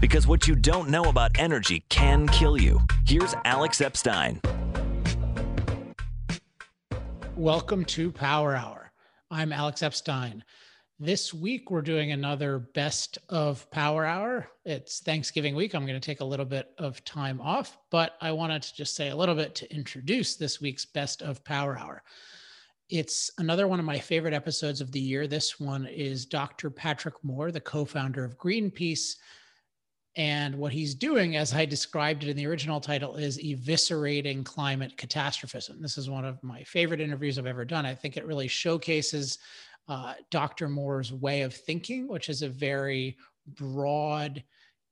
Because what you don't know about energy can kill you. Here's Alex Epstein. Welcome to Power Hour. I'm Alex Epstein. This week, we're doing another best of Power Hour. It's Thanksgiving week. I'm going to take a little bit of time off, but I wanted to just say a little bit to introduce this week's best of Power Hour. It's another one of my favorite episodes of the year. This one is Dr. Patrick Moore, the co founder of Greenpeace. And what he's doing, as I described it in the original title, is eviscerating climate catastrophism. This is one of my favorite interviews I've ever done. I think it really showcases uh, Dr. Moore's way of thinking, which is a very broad,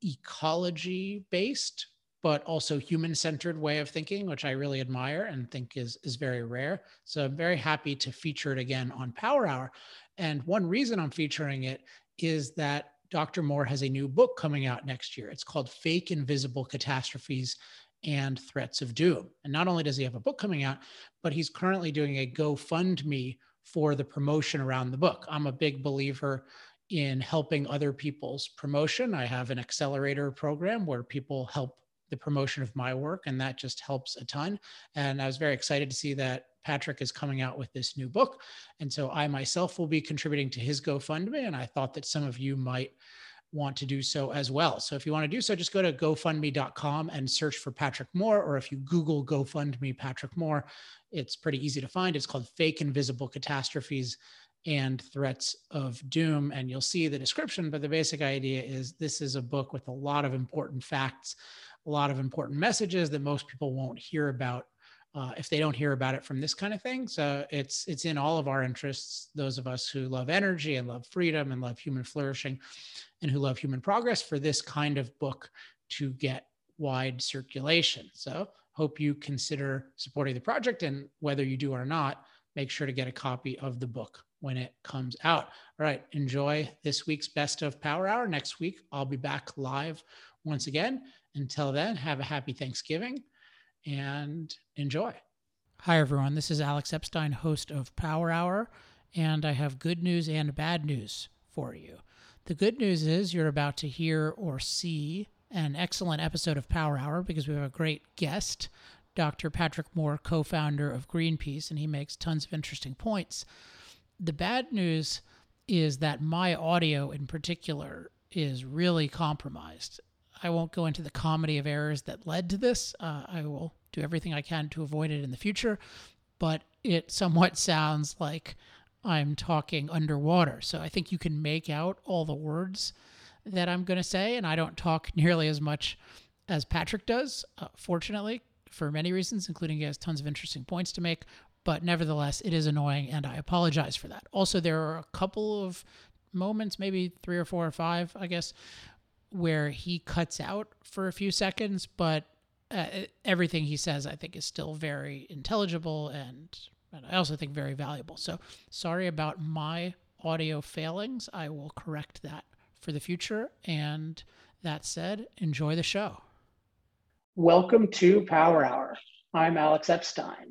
ecology based, but also human centered way of thinking, which I really admire and think is, is very rare. So I'm very happy to feature it again on Power Hour. And one reason I'm featuring it is that Dr. Moore has a new book coming out next year. It's called Fake Invisible Catastrophes and Threats of Doom. And not only does he have a book coming out, but he's currently doing a GoFundMe for the promotion around the book. I'm a big believer in helping other people's promotion. I have an accelerator program where people help the promotion of my work, and that just helps a ton. And I was very excited to see that Patrick is coming out with this new book. And so I myself will be contributing to his GoFundMe, and I thought that some of you might want to do so as well. So if you want to do so, just go to gofundme.com and search for Patrick Moore, or if you Google GoFundMe Patrick Moore, it's pretty easy to find. It's called Fake Invisible Catastrophes and Threats of Doom. And you'll see the description, but the basic idea is this is a book with a lot of important facts, a lot of important messages that most people won't hear about uh, if they don't hear about it from this kind of thing. So it's it's in all of our interests, those of us who love energy and love freedom and love human flourishing and who love human progress for this kind of book to get wide circulation. So hope you consider supporting the project and whether you do or not, make sure to get a copy of the book when it comes out. All right, enjoy this week's Best of Power Hour. Next week, I'll be back live once again. Until then, have a happy Thanksgiving and enjoy. Hi, everyone. This is Alex Epstein, host of Power Hour, and I have good news and bad news for you. The good news is you're about to hear or see an excellent episode of Power Hour because we have a great guest, Dr. Patrick Moore, co founder of Greenpeace, and he makes tons of interesting points. The bad news is that my audio in particular is really compromised. I won't go into the comedy of errors that led to this. Uh, I will do everything I can to avoid it in the future, but it somewhat sounds like I'm talking underwater. So I think you can make out all the words that I'm going to say, and I don't talk nearly as much as Patrick does, uh, fortunately, for many reasons, including he has tons of interesting points to make. But nevertheless, it is annoying, and I apologize for that. Also, there are a couple of moments, maybe three or four or five, I guess, where he cuts out for a few seconds, but uh, everything he says, I think, is still very intelligible and, and I also think very valuable. So sorry about my audio failings. I will correct that for the future. And that said, enjoy the show. Welcome to Power Hour. I'm Alex Epstein.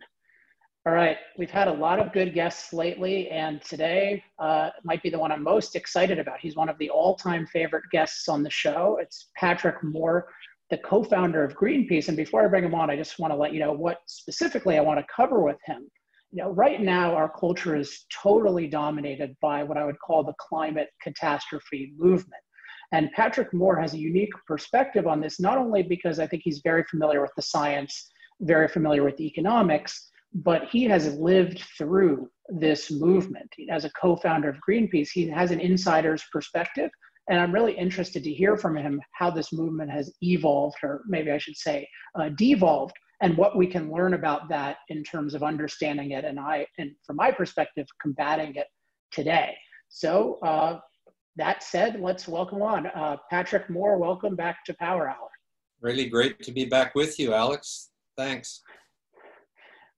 All right, we've had a lot of good guests lately, and today uh, might be the one I'm most excited about. He's one of the all time favorite guests on the show. It's Patrick Moore, the co founder of Greenpeace. And before I bring him on, I just want to let you know what specifically I want to cover with him. You know, right now, our culture is totally dominated by what I would call the climate catastrophe movement. And Patrick Moore has a unique perspective on this, not only because I think he's very familiar with the science, very familiar with the economics but he has lived through this movement. As a co founder of Greenpeace, he has an insider's perspective. And I'm really interested to hear from him how this movement has evolved, or maybe I should say, uh, devolved, and what we can learn about that in terms of understanding it. And I, and from my perspective, combating it today. So, uh, that said, let's welcome on uh, Patrick Moore. Welcome back to Power Hour. Really great to be back with you, Alex. Thanks.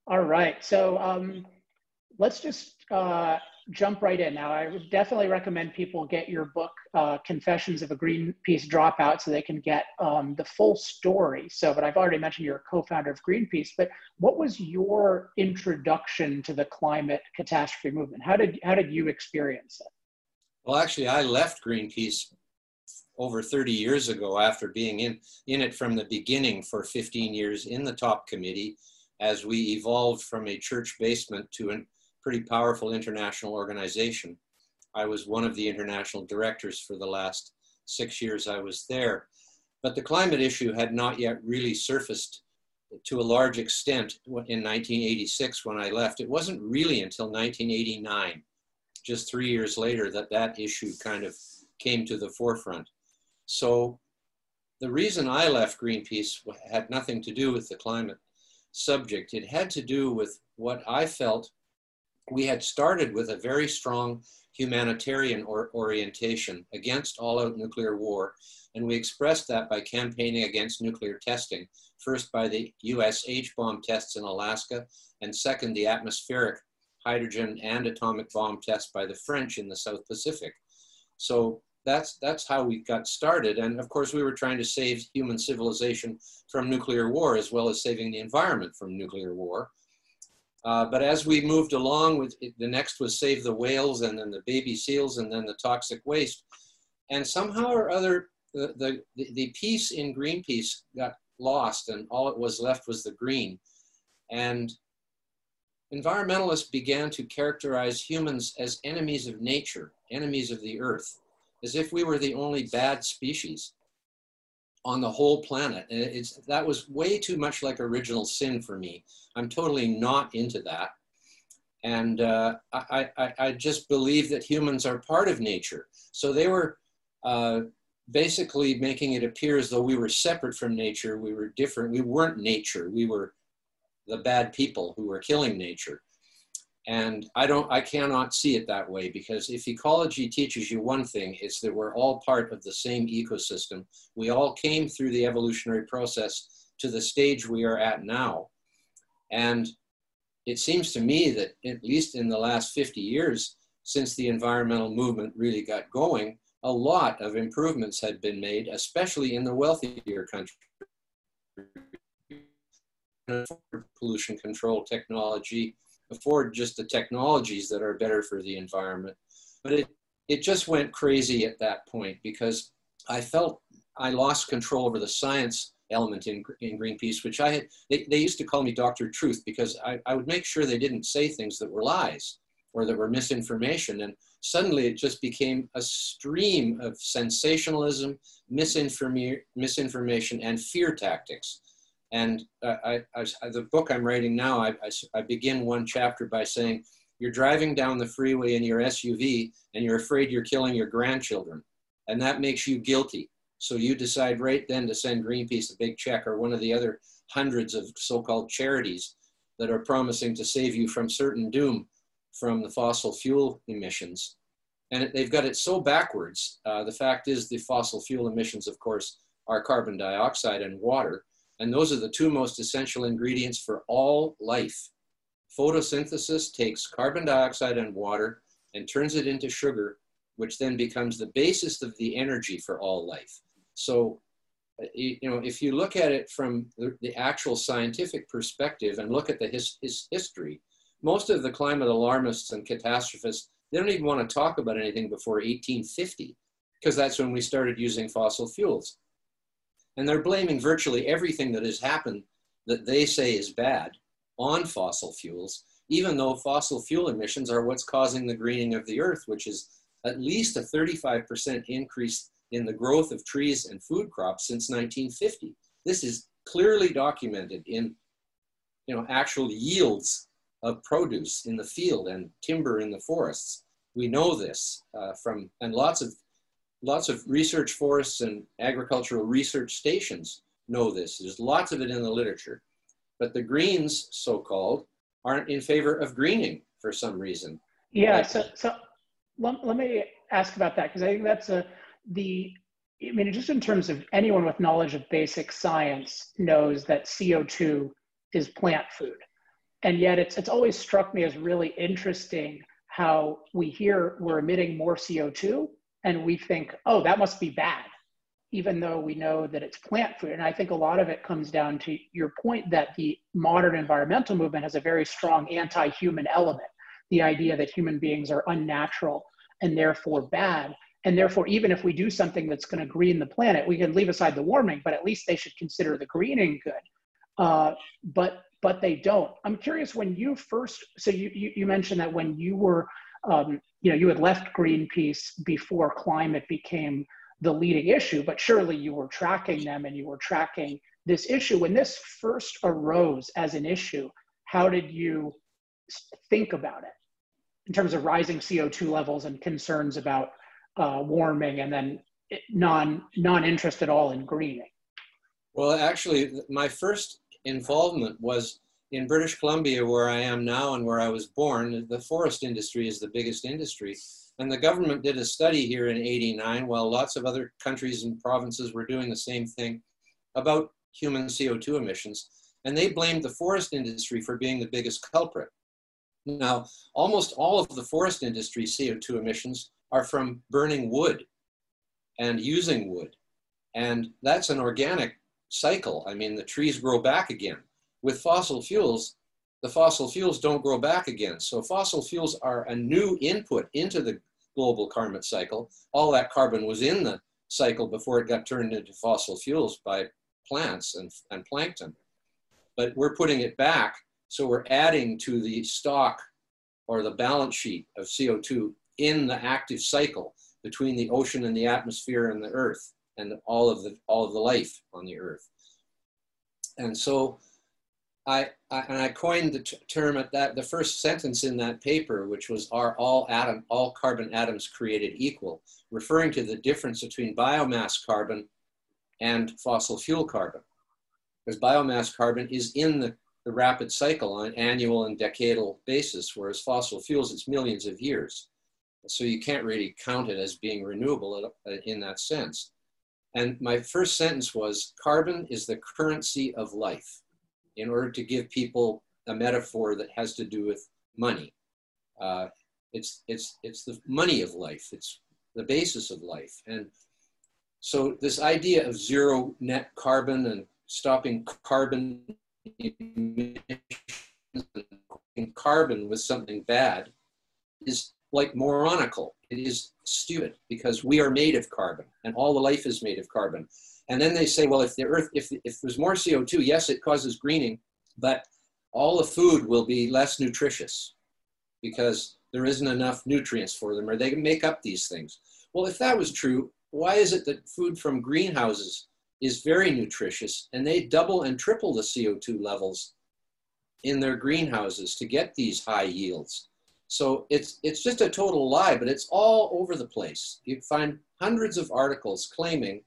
All right. So um, let's just uh, jump right in. Now, I would definitely recommend people get your book, uh, Confessions of a Greenpeace Dropout, so they can get um, the full story. So, but I've already mentioned you're a co founder of Greenpeace, but what was your introduction to the climate catastrophe movement? How did, how did you experience it? Well, actually, I left Greenpeace over 30 years ago after being in, in it from the beginning for 15 years in the top committee as we evolved from a church basement to a pretty powerful international organization. I was one of the international directors for the last six years I was there. But the climate issue had not yet really surfaced to a large extent in 1986 when I left. It wasn't really until 1989, just three years later, that that issue kind of came to the forefront. So the reason I left Greenpeace had nothing to do with the climate subject. It had to do with what I felt we had started with a very strong humanitarian or orientation against all out nuclear war. And we expressed that by campaigning against nuclear testing, first by the US H bomb tests in Alaska, and second, the atmospheric hydrogen and atomic bomb tests by the French in the South Pacific. So that's, that's how we got started. And of course, we were trying to save human civilization from nuclear war as well as saving the environment from nuclear war. Uh, but as we moved along, with it, the next was save the whales and then the baby seals and then the toxic waste. And somehow or other, the, the, the piece in Greenpeace got lost and all it was left was the green. And environmentalists began to characterize humans as enemies of nature, enemies of the earth, as if we were the only bad species on the whole planet. And it's, that was way too much like original sin for me. I'm totally not into that. And uh, I, I, I, just believe that humans are part of nature. So they were uh, basically making it appear as though we were separate from nature. We were different. We weren't nature. We were the bad people who were killing nature. And I don't, I cannot see it that way because if ecology teaches you one thing, it's that we're all part of the same ecosystem. We all came through the evolutionary process to the stage we are at now. And it seems to me that at least in the last 50 years, since the environmental movement really got going, a lot of improvements had been made, especially in the wealthier countries. Pollution control technology, afford just the technologies that are better for the environment. But it, it just went crazy at that point because I felt I lost control over the science element in, in Greenpeace, which I had, they, they used to call me Dr. Truth because I, I would make sure they didn't say things that were lies or that were misinformation. And suddenly it just became a stream of sensationalism, misinform- misinformation, and fear tactics. And I, I, the book I'm writing now, I, I begin one chapter by saying, You're driving down the freeway in your SUV and you're afraid you're killing your grandchildren. And that makes you guilty. So you decide right then to send Greenpeace a big check or one of the other hundreds of so called charities that are promising to save you from certain doom from the fossil fuel emissions. And they've got it so backwards. Uh, the fact is, the fossil fuel emissions, of course, are carbon dioxide and water. And those are the two most essential ingredients for all life. Photosynthesis takes carbon dioxide and water and turns it into sugar, which then becomes the basis of the energy for all life. So, uh, you know, if you look at it from the, actual scientific perspective and look at the his, his history, most of the climate alarmists and catastrophists, they don't even want to talk about anything before 1850, because that's when we started using fossil fuels. And they're blaming virtually everything that has happened that they say is bad on fossil fuels, even though fossil fuel emissions are what's causing the greening of the earth, which is at least a 35% increase in the growth of trees and food crops since 1950. This is clearly documented in you know, actual yields of produce in the field and timber in the forests. We know this uh, from, and lots of lots of research forests and agricultural research stations know this. There's lots of it in the literature. But the Greens, so called, aren't in favor of greening for some reason. Yeah, like, so, so let, let me ask about that because I think that's a, the, I mean, just in terms of anyone with knowledge of basic science knows that CO2 is plant food. And yet it's, it's always struck me as really interesting how we hear we're emitting more CO2 and we think, oh, that must be bad, even though we know that it's plant food. And I think a lot of it comes down to your point that the modern environmental movement has a very strong anti human element the idea that human beings are unnatural and therefore bad. And therefore, even if we do something that's going to green the planet, we can leave aside the warming, but at least they should consider the greening good. Uh, but but they don't. I'm curious when you first. So you you, you mentioned that when you were, um, you know, you had left Greenpeace before climate became the leading issue, but surely you were tracking them and you were tracking this issue. When this first arose as an issue, how did you think about it in terms of rising CO2 levels and concerns about uh, warming and then non non interest at all in greening? Well, actually, my first involvement was in British Columbia, where I am now and where I was born. The forest industry is the biggest industry. And the government did a study here in 89, while lots of other countries and provinces were doing the same thing, about human CO2 emissions. And they blamed the forest industry for being the biggest culprit. Now, almost all of the forest industry CO2 emissions are from burning wood and using wood. And that's an organic cycle. I mean, the trees grow back again. With fossil fuels, the fossil fuels don't grow back again. So fossil fuels are a new input into the global carbon cycle. All that carbon was in the cycle before it got turned into fossil fuels by plants and, and plankton. But we're putting it back, so we're adding to the stock or the balance sheet of CO2 in the active cycle between the ocean and the atmosphere and the earth and all of the all of the life on the earth. And so I, I and I coined the term at that the first sentence in that paper, which was "Are all atom all carbon atoms created equal?" referring to the difference between biomass carbon and fossil fuel carbon, because biomass carbon is in the, the rapid cycle on an annual and decadal basis, whereas fossil fuels it's millions of years. So you can't really count it as being renewable uh, in that sense. And my first sentence was carbon is the currency of life, in order to give people a metaphor that has to do with money. Uh, it's, it's, it's the money of life, it's the basis of life. And so, this idea of zero net carbon and stopping carbon emissions and carbon with something bad is like moronical. It is stupid because we are made of carbon and all the life is made of carbon. And then they say, well, if the earth, if, if there's more CO2, yes, it causes greening, but all the food will be less nutritious because there isn't enough nutrients for them or they can make up these things. Well, if that was true, why is it that food from greenhouses is very nutritious and they double and triple the CO2 levels in their greenhouses to get these high yields? So it's, it's just a total lie, but it's all over the place. You find hundreds of articles claiming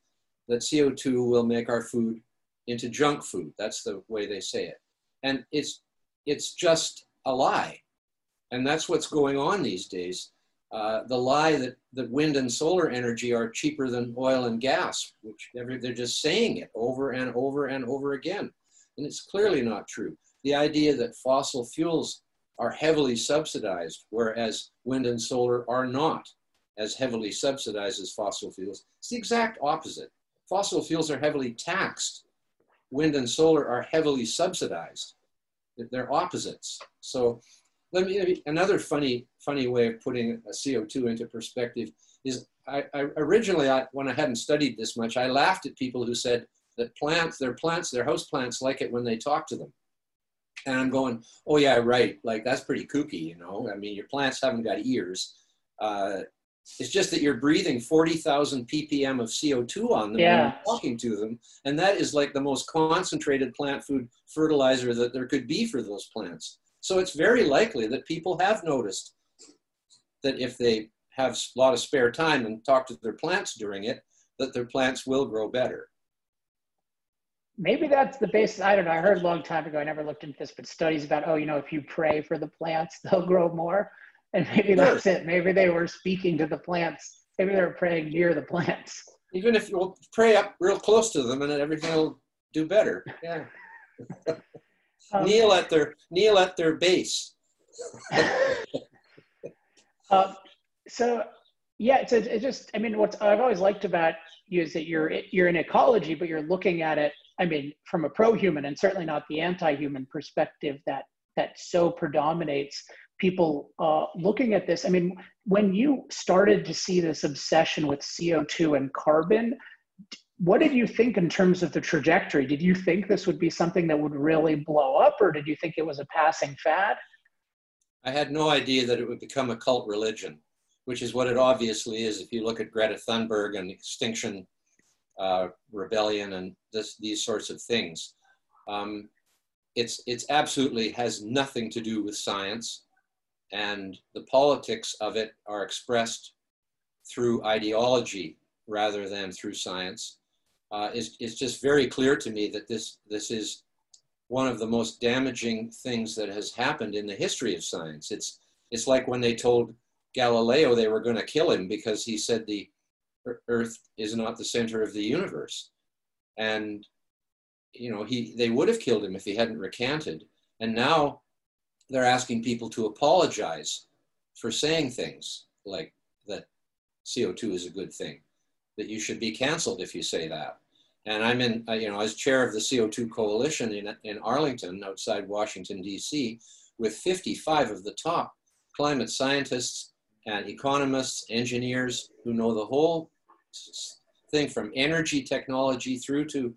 that CO2 will make our food into junk food. That's the way they say it. And it's, it's just a lie. And that's what's going on these days. Uh, the lie that, that wind and solar energy are cheaper than oil and gas, which they're just saying it over and over and over again. And it's clearly not true. The idea that fossil fuels are heavily subsidized, whereas wind and solar are not as heavily subsidized as fossil fuels. It's the exact opposite. Fossil fuels are heavily taxed. Wind and solar are heavily subsidized. They're opposites. So let me, another funny, funny way of putting a CO2 into perspective is I, I originally, I, when I hadn't studied this much, I laughed at people who said that plants, their plants, their house plants like it when they talk to them. And I'm going, oh yeah, right. Like that's pretty kooky, you know. I mean, your plants haven't got ears. Uh, it's just that you're breathing 40,000 ppm of CO2 on them yeah. when you're talking to them. And that is like the most concentrated plant food fertilizer that there could be for those plants. So it's very likely that people have noticed that if they have a lot of spare time and talk to their plants during it, that their plants will grow better maybe that's the basis. I don't know. I heard a long time ago. I never looked into this, but studies about oh, you know, if you pray for the plants, they'll grow more. And maybe that's it. Maybe they were speaking to the plants. Maybe they were praying near the plants. Even if you will pray up real close to them, and then everything will do better. Yeah. um, kneel at their kneel at their base. uh, so yeah, it's, it's just I mean, what's I've always liked about you is that you're you're in ecology, but you're looking at it I mean, from a pro-human and certainly not the anti-human perspective that that so predominates people uh, looking at this. I mean, when you started to see this obsession with CO2 and carbon, what did you think in terms of the trajectory? Did you think this would be something that would really blow up, or did you think it was a passing fad? I had no idea that it would become a cult religion, which is what it obviously is. If you look at Greta Thunberg and Extinction uh, Rebellion and this, these sorts of things, um, it's it's absolutely has nothing to do with science, and the politics of it are expressed through ideology rather than through science. Uh, it's, it's just very clear to me that this this is one of the most damaging things that has happened in the history of science. It's, it's like when they told Galileo they were going to kill him because he said the Earth is not the center of the universe. And, you know, he, they would have killed him if he hadn't recanted. And now they're asking people to apologize for saying things like that CO2 is a good thing, that you should be canceled if you say that. And I'm in, uh, you know, as chair of the CO2 coalition in, in Arlington, outside Washington, D.C., with 55 of the top climate scientists and economists, engineers who know the whole thing from energy technology through to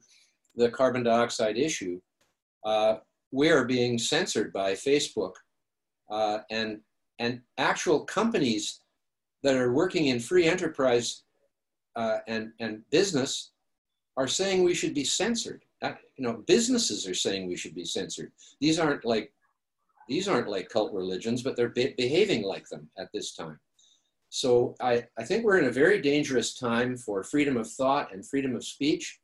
the carbon dioxide issue. Uh, we are being censored by Facebook uh, and, and actual companies that are working in free enterprise uh, and, and business are saying we should be censored. Uh, you know, businesses are saying we should be censored. These aren't like these aren't like cult religions, but they're be behaving like them at this time. So I, I think we're in a very dangerous time for freedom of thought and freedom of speech.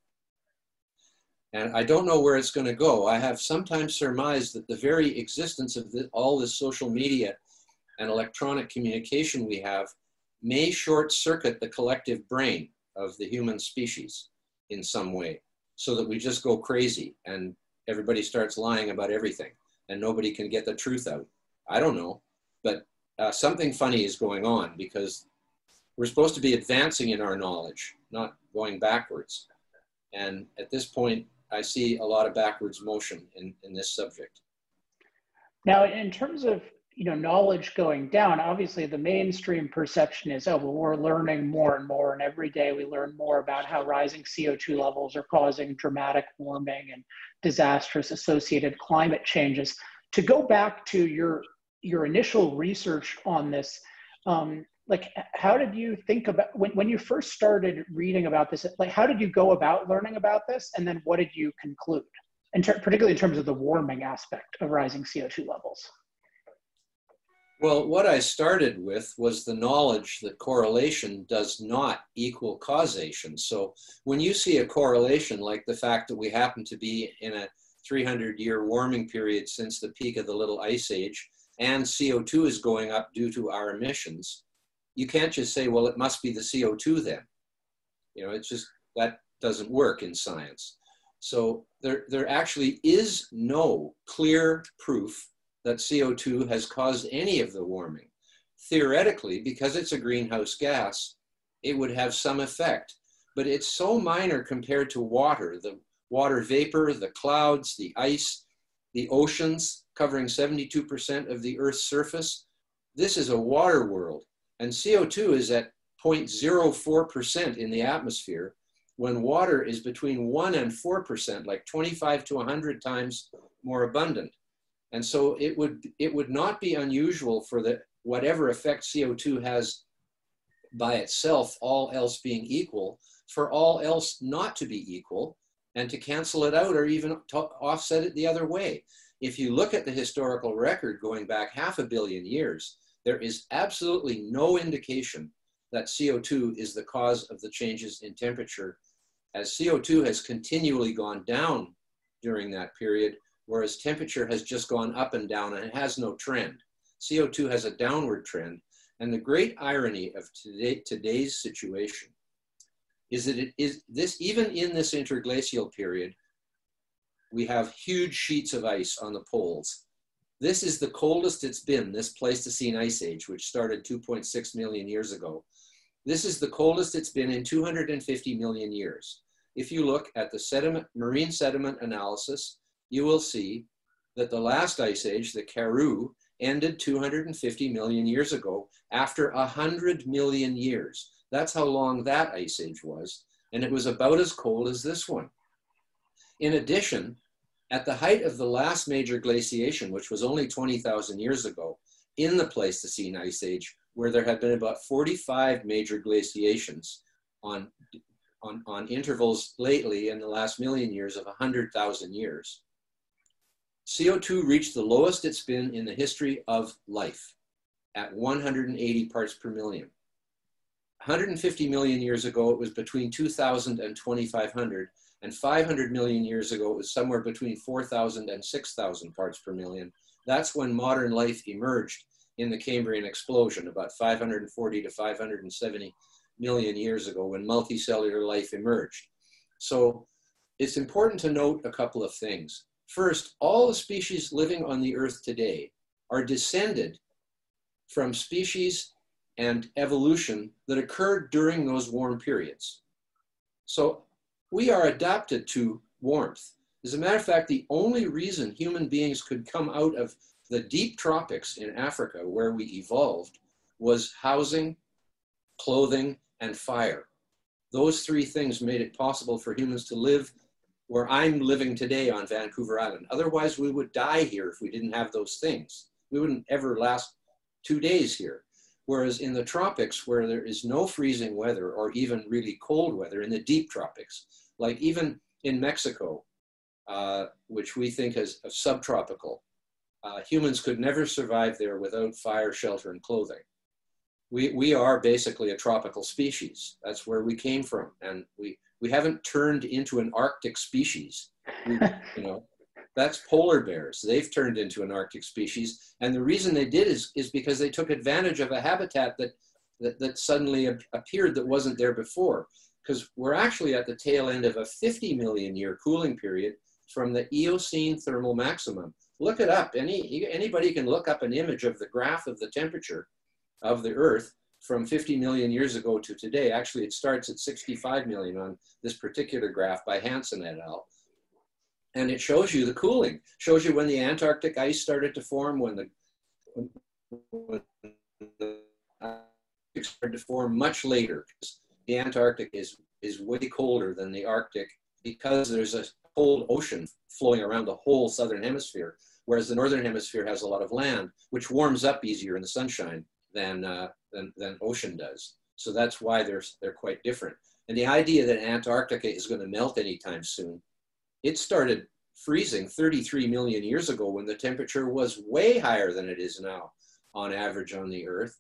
And I don't know where it's going to go. I have sometimes surmised that the very existence of the, all this social media and electronic communication we have may short circuit the collective brain of the human species in some way so that we just go crazy and everybody starts lying about everything and nobody can get the truth out. I don't know, but uh, something funny is going on because we're supposed to be advancing in our knowledge, not going backwards. And at this point, I see a lot of backwards motion in, in this subject. Now, in terms of you know knowledge going down obviously the mainstream perception is oh well we're learning more and more and every day we learn more about how rising co2 levels are causing dramatic warming and disastrous associated climate changes to go back to your your initial research on this um, like how did you think about when, when you first started reading about this like how did you go about learning about this? And then what did you conclude? In ter- particularly in terms of the warming aspect of rising co2 levels. Well, what I started with was the knowledge that correlation does not equal causation. So when you see a correlation like the fact that we happen to be in a 300 year warming period since the peak of the Little Ice Age, and CO2 is going up due to our emissions, you can't just say, well, it must be the CO2 then. You know, it's just that doesn't work in science. So there, there actually is no clear proof that CO2 has caused any of the warming. Theoretically, because it's a greenhouse gas, it would have some effect, but it's so minor compared to water, the water vapor, the clouds, the ice, the oceans covering 72% of the Earth's surface. This is a water world, and CO2 is at 0.04% in the atmosphere when water is between 1 and 4%, like 25 to 100 times more abundant. And so it would, it would not be unusual for the, whatever effect CO2 has by itself, all else being equal, for all else not to be equal and to cancel it out or even offset it the other way. If you look at the historical record going back half a billion years, there is absolutely no indication that CO2 is the cause of the changes in temperature, as CO2 has continually gone down during that period whereas temperature has just gone up and down and it has no trend. CO2 has a downward trend. And the great irony of today, today's situation is that it is this, even in this interglacial period, we have huge sheets of ice on the poles. This is the coldest it's been, this Pleistocene ice age, which started 2.6 million years ago. This is the coldest it's been in 250 million years. If you look at the sediment, marine sediment analysis you will see that the last ice age, the Karoo, ended 250 million years ago after 100 million years. That's how long that ice age was. And it was about as cold as this one. In addition, at the height of the last major glaciation, which was only 20,000 years ago, in the Pleistocene Ice Age, where there had been about 45 major glaciations on, on, on intervals lately in the last million years of 100,000 years. CO2 reached the lowest it's been in the history of life at 180 parts per million. 150 million years ago, it was between 2,000 and 2,500. And 500 million years ago, it was somewhere between 4,000 and 6,000 parts per million. That's when modern life emerged in the Cambrian explosion, about 540 to 570 million years ago, when multicellular life emerged. So it's important to note a couple of things. First, all the species living on the earth today are descended from species and evolution that occurred during those warm periods. So we are adapted to warmth. As a matter of fact, the only reason human beings could come out of the deep tropics in Africa, where we evolved, was housing, clothing, and fire. Those three things made it possible for humans to live where I'm living today on Vancouver Island. Otherwise, we would die here if we didn't have those things. We wouldn't ever last two days here. Whereas in the tropics, where there is no freezing weather or even really cold weather, in the deep tropics, like even in Mexico, uh, which we think is subtropical. Uh, humans could never survive there without fire, shelter, and clothing. We, we are basically a tropical species. That's where we came from. And we, we haven't turned into an Arctic species. We, you know, that's polar bears. They've turned into an Arctic species. And the reason they did is, is because they took advantage of a habitat that, that, that suddenly appeared that wasn't there before because we're actually at the tail end of a 50 million year cooling period from the Eocene thermal maximum. Look it up. Any, anybody can look up an image of the graph of the temperature of the Earth from 50 million years ago to today. Actually, it starts at 65 million on this particular graph by Hansen et al. And it shows you the cooling, shows you when the Antarctic ice started to form, when the, when the started to form much later the Antarctic is, is way colder than the Arctic because there's a cold ocean flowing around the whole southern hemisphere, whereas the northern hemisphere has a lot of land, which warms up easier in the sunshine than, uh, than, than ocean does. So that's why they're, they're quite different. And the idea that Antarctica is going to melt anytime soon, it started freezing 33 million years ago when the temperature was way higher than it is now on average on the Earth.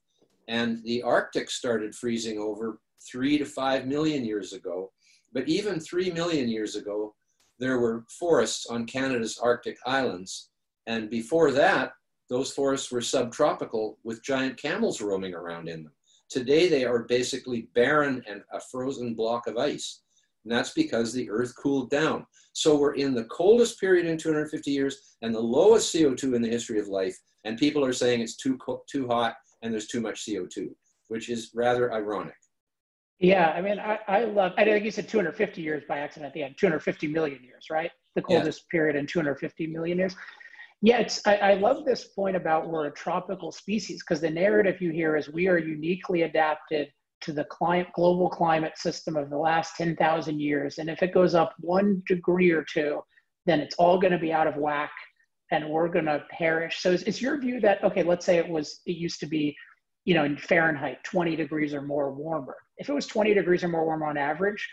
And the Arctic started freezing over three to five million years ago. But even three million years ago, there were forests on Canada's Arctic islands. And before that, those forests were subtropical with giant camels roaming around in them. Today, they are basically barren and a frozen block of ice. And that's because the Earth cooled down. So we're in the coldest period in 250 years and the lowest CO2 in the history of life. And people are saying it's too, too hot and there's too much CO2, which is rather ironic. Yeah, I mean, I, I love, I think you said 250 years by accident at the end, 250 million years, right? The coldest yeah. period in 250 million years. Yeah, it's, I, I love this point about we're a tropical species because the narrative you hear is we are uniquely adapted to the climate, global climate system of the last 10,000 years. And if it goes up one degree or two, then it's all going to be out of whack and we're going to perish. So is, is your view that, okay, let's say it was, it used to be you know, in Fahrenheit, 20 degrees or more warmer. If it was 20 degrees or more warmer on average,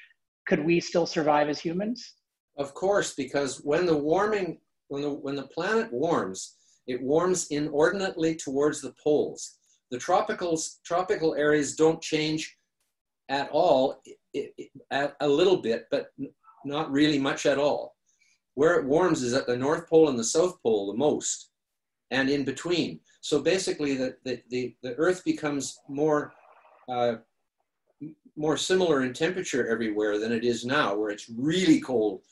could we still survive as humans? Of course, because when the warming, when the, when the planet warms, it warms inordinately towards the poles. The tropicals, tropical areas don't change at all, it, it, at a little bit, but not really much at all. Where it warms is at the North Pole and the South Pole the most, and in between. So basically, the, the, the, the Earth becomes more, uh, more similar in temperature everywhere than it is now, where it's really cold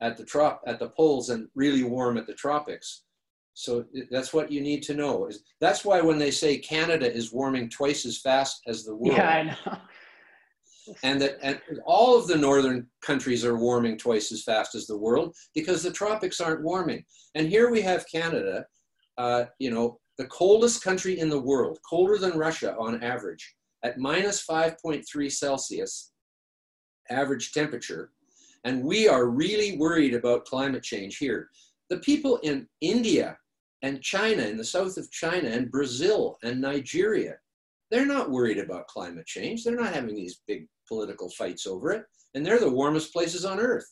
at the trop at the poles and really warm at the tropics. So that's what you need to know. That's why when they say Canada is warming twice as fast as the world. Yeah, I know. And that and all of the northern countries are warming twice as fast as the world because the tropics aren't warming. And here we have Canada, uh, you know, the coldest country in the world, colder than Russia on average, at minus 5.3 Celsius average temperature. And we are really worried about climate change here. The people in India and China, in the south of China, and Brazil and Nigeria, they're not worried about climate change. They're not having these big political fights over it. And they're the warmest places on earth.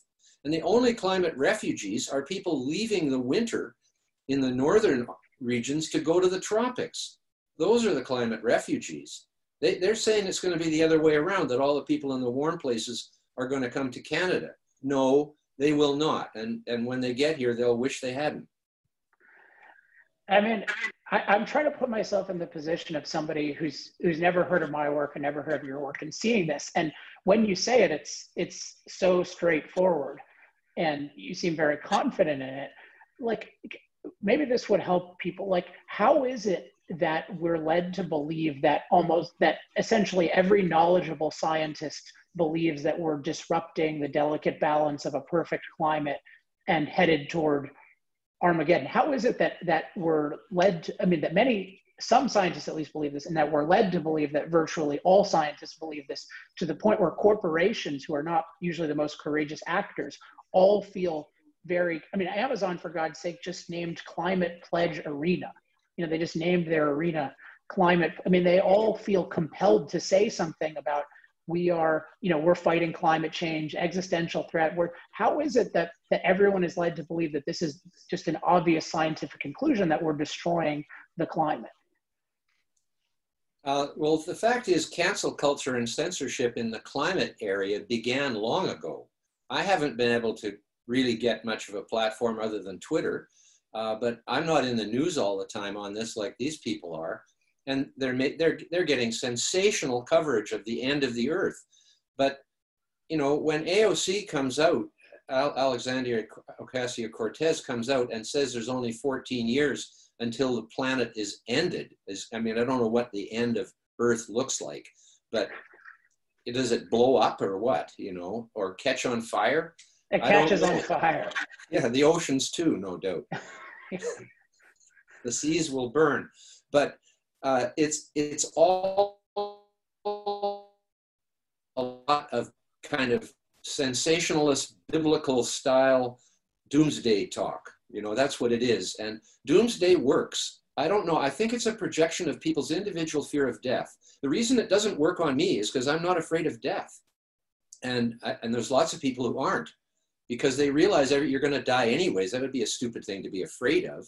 And the only climate refugees are people leaving the winter in the northern regions to go to the tropics. Those are the climate refugees. They, they're saying it's going to be the other way around, that all the people in the warm places are going to come to Canada. No, they will not. And, and when they get here, they'll wish they hadn't. I mean, I, am trying to put myself in the position of somebody who's who's never heard of my work and never heard of your work and seeing this. And when you say it, it's it's so straightforward, and you seem very confident in it. Like maybe this would help people. Like, how is it that we're led to believe that almost that essentially every knowledgeable scientist believes that we're disrupting the delicate balance of a perfect climate and headed toward Armageddon. How is it that that we're led to, I mean, that many, some scientists at least believe this, and that we're led to believe that virtually all scientists believe this to the point where corporations, who are not usually the most courageous actors, all feel very, I mean, Amazon, for God's sake, just named Climate Pledge Arena. You know, they just named their arena climate. I mean, they all feel compelled to say something about we are you know we're fighting climate change existential threat. We're how is it that that everyone is led to believe that this is just an obvious scientific conclusion that we're destroying the climate? Uh, well the fact is cancel culture and censorship in the climate area began long ago. I haven't been able to really get much of a platform other than twitter uh, but i'm not in the news all the time on this like these people are and they're they're they're getting sensational coverage of the end of the earth. But you know when aoc comes out alexandria ocasio-cortez comes out and says there's only 14 years until the planet is ended is i mean i don't know what the end of earth looks like but does it blow up or what you know or catch on fire? It catches on fire. Yeah the oceans too no doubt. The seas will burn. But uh, it's it's all a lot of kind of sensationalist biblical style doomsday talk. You know, that's what it is. And doomsday works. I don't know. I think it's a projection of people's individual fear of death. The reason it doesn't work on me is because I'm not afraid of death. And, and there's lots of people who aren't because they realize you're going to die anyways. That would be a stupid thing to be afraid of.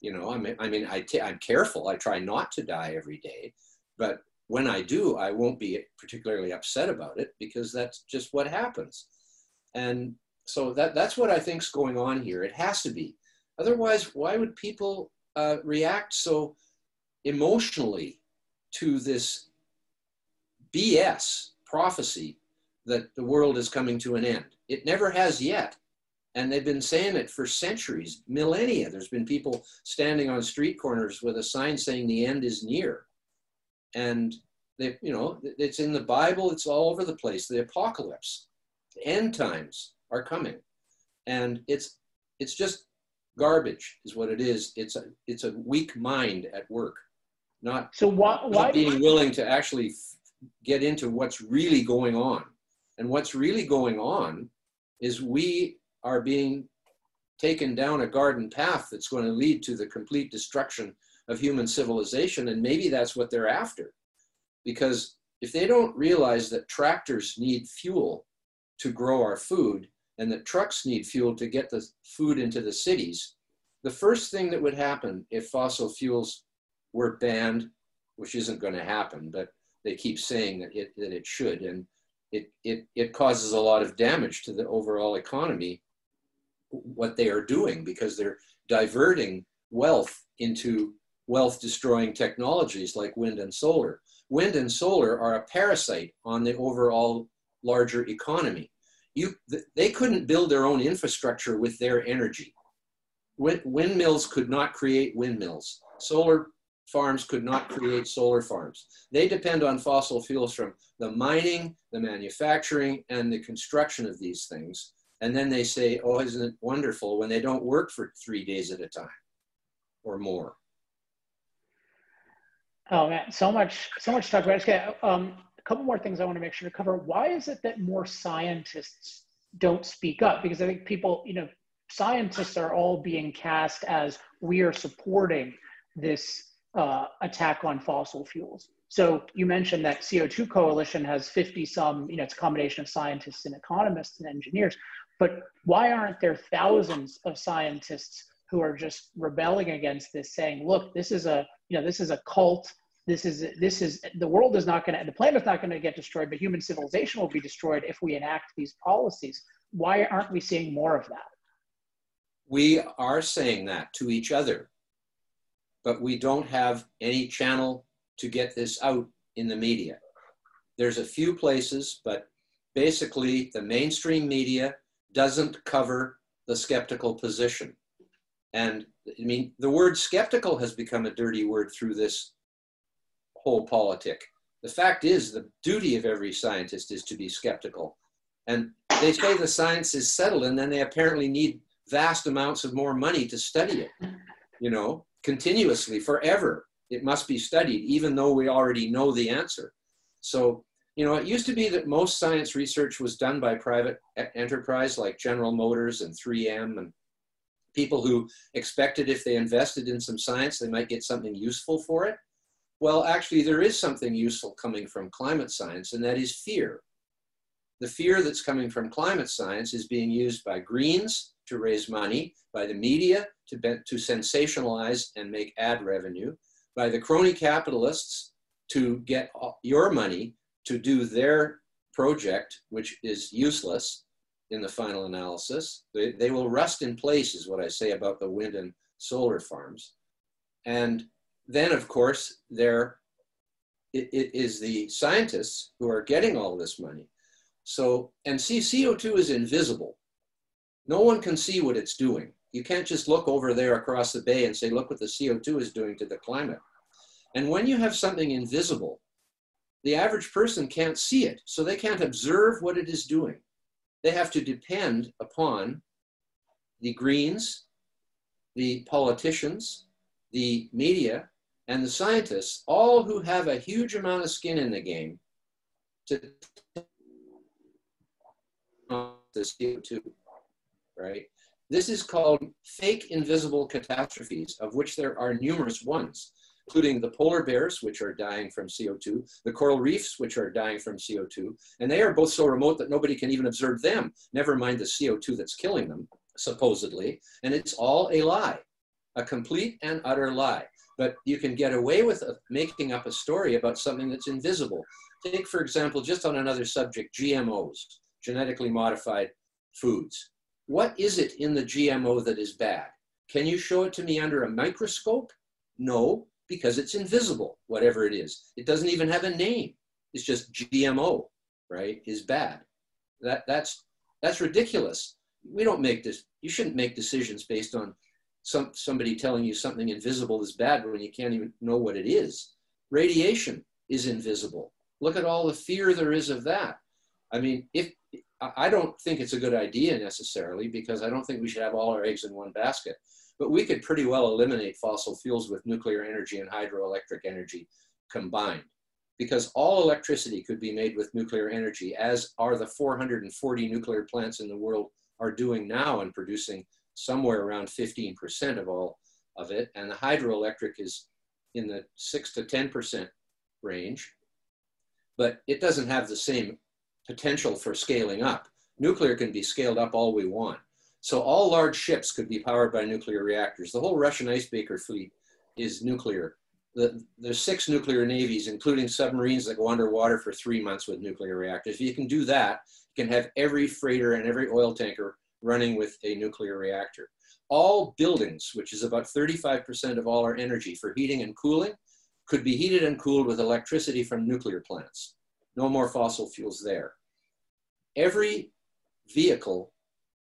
You know, I mean, I mean, I t- I'm careful. I try not to die every day, but when I do, I won't be particularly upset about it because that's just what happens. And so that that's what I think's going on here. It has to be. Otherwise, why would people uh, react so emotionally to this BS prophecy that the world is coming to an end? It never has yet. And they've been saying it for centuries, millennia. There's been people standing on street corners with a sign saying the end is near. And they, you know, it's in the Bible, it's all over the place. The apocalypse, the end times are coming. And it's it's just garbage is what it is. It's a it's a weak mind at work, not so why, why not being willing to actually get into what's really going on. And what's really going on is we are being taken down a garden path that's going to lead to the complete destruction of human civilization. And maybe that's what they're after. Because if they don't realize that tractors need fuel to grow our food and that trucks need fuel to get the food into the cities, the first thing that would happen if fossil fuels were banned, which isn't going to happen, but they keep saying that it, that it should, and it, it, it causes a lot of damage to the overall economy what they are doing because they're diverting wealth into wealth destroying technologies like wind and solar. Wind and solar are a parasite on the overall larger economy. You, they couldn't build their own infrastructure with their energy. Wind, windmills could not create windmills. Solar farms could not create solar farms. They depend on fossil fuels from the mining, the manufacturing, and the construction of these things. And then they say, oh, isn't it wonderful when they don't work for three days at a time or more. Oh man, so much, so much to talk about. Okay, um, a couple more things I want to make sure to cover. Why is it that more scientists don't speak up? Because I think people, you know, scientists are all being cast as we are supporting this uh, attack on fossil fuels. So you mentioned that CO2 coalition has 50 some, you know, it's a combination of scientists and economists and engineers. But why aren't there thousands of scientists who are just rebelling against this, saying, look, this is a, you know, this is a cult. This is, this is, the world is not going to, the planet's not going to get destroyed, but human civilization will be destroyed if we enact these policies. Why aren't we seeing more of that? We are saying that to each other, but we don't have any channel to get this out in the media. There's a few places, but basically the mainstream media doesn't cover the skeptical position. And I mean, the word skeptical has become a dirty word through this whole politic. The fact is, the duty of every scientist is to be skeptical. And they say the science is settled, and then they apparently need vast amounts of more money to study it, you know, continuously, forever. It must be studied, even though we already know the answer. So, you know, it used to be that most science research was done by private enterprise like General Motors and 3M and people who expected if they invested in some science, they might get something useful for it. Well, actually, there is something useful coming from climate science, and that is fear. The fear that's coming from climate science is being used by Greens to raise money, by the media to, to sensationalize and make ad revenue, by the crony capitalists to get your money to do their project, which is useless in the final analysis. They, they will rust in place, is what I say about the wind and solar farms. And then, of course, there it, it is the scientists who are getting all this money. So, and see, CO2 is invisible. No one can see what it's doing. You can't just look over there across the bay and say, look what the CO2 is doing to the climate. And when you have something invisible, the average person can't see it, so they can't observe what it is doing. They have to depend upon the Greens, the politicians, the media, and the scientists, all who have a huge amount of skin in the game, to the CO2, right? This is called fake invisible catastrophes, of which there are numerous ones, including the polar bears, which are dying from CO2, the coral reefs, which are dying from CO2, and they are both so remote that nobody can even observe them, never mind the CO2 that's killing them, supposedly, and it's all a lie, a complete and utter lie. But you can get away with uh, making up a story about something that's invisible. Take, for example, just on another subject, GMOs, genetically modified foods. What is it in the GMO that is bad? Can you show it to me under a microscope? No, because it's invisible, whatever it is. It doesn't even have a name. It's just GMO, right? Is bad. That, that's, that's ridiculous. We don't make this, you shouldn't make decisions based on some, somebody telling you something invisible is bad when you can't even know what it is. Radiation is invisible. Look at all the fear there is of that. I mean, if I don't think it's a good idea necessarily because I don't think we should have all our eggs in one basket. But we could pretty well eliminate fossil fuels with nuclear energy and hydroelectric energy combined because all electricity could be made with nuclear energy, as are the 440 nuclear plants in the world are doing now and producing somewhere around 15% of all of it. And the hydroelectric is in the 6 to 10% range. But it doesn't have the same potential for scaling up. Nuclear can be scaled up all we want. So all large ships could be powered by nuclear reactors. The whole Russian icebreaker fleet is nuclear. The, there's six nuclear navies, including submarines that go underwater for three months with nuclear reactors. If you can do that, you can have every freighter and every oil tanker running with a nuclear reactor. All buildings, which is about 35% of all our energy for heating and cooling, could be heated and cooled with electricity from nuclear plants. No more fossil fuels there every vehicle,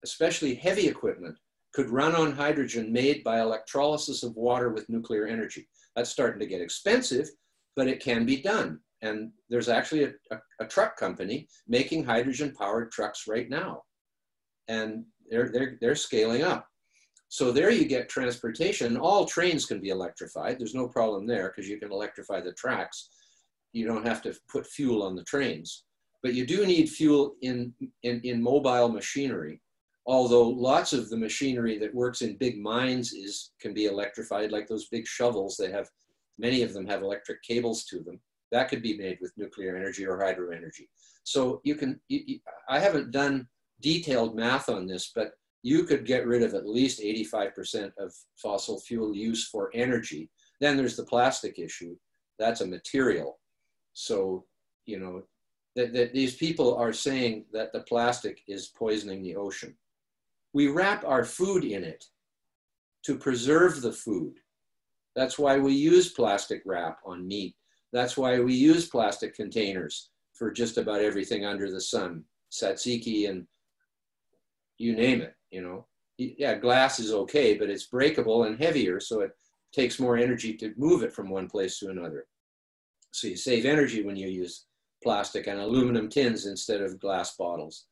especially heavy equipment, could run on hydrogen made by electrolysis of water with nuclear energy. That's starting to get expensive, but it can be done. And there's actually a, a, a truck company making hydrogen powered trucks right now. And they're, they're, they're scaling up. So there you get transportation. All trains can be electrified. There's no problem there because you can electrify the tracks. You don't have to put fuel on the trains. But you do need fuel in, in, in mobile machinery. Although lots of the machinery that works in big mines is can be electrified, like those big shovels, they have many of them have electric cables to them. That could be made with nuclear energy or hydro energy. So you can, you, you, I haven't done detailed math on this, but you could get rid of at least 85% of fossil fuel use for energy. Then there's the plastic issue. That's a material. So, you know, that, that these people are saying that the plastic is poisoning the ocean. We wrap our food in it to preserve the food. That's why we use plastic wrap on meat. That's why we use plastic containers for just about everything under the sun, tzatziki and you name it, you know. Yeah, glass is okay, but it's breakable and heavier, so it takes more energy to move it from one place to another. So you save energy when you use plastic and aluminum tins instead of glass bottles.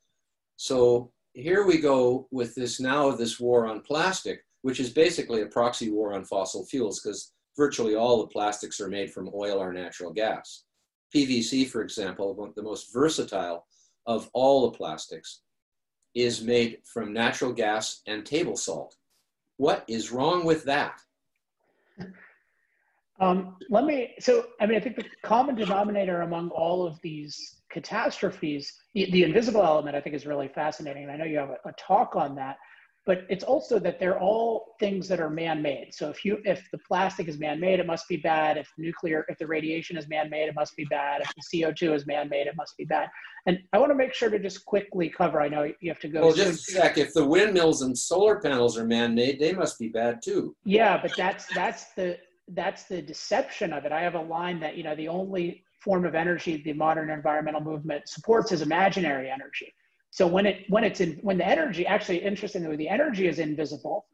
So here we go with this now this war on plastic, which is basically a proxy war on fossil fuels because virtually all the plastics are made from oil or natural gas. PVC, for example, the most versatile of all the plastics, is made from natural gas and table salt. What is wrong with that? Um, let me, so, I mean, I think the common denominator among all of these catastrophes, the, the invisible element, I think is really fascinating. And I know you have a, a talk on that but it's also that they're all things that are man-made. So if you if the plastic is man-made, it must be bad. If nuclear, if the radiation is man-made, it must be bad. If the CO2 is man-made, it must be bad. And I want to make sure to just quickly cover. I know you have to go. Well, soon. just check. If the windmills and solar panels are man-made, they must be bad too. Yeah, but that's that's the that's the deception of it. I have a line that you know the only form of energy the modern environmental movement supports is imaginary energy. So when it when it's in when the energy actually interestingly the energy is invisible,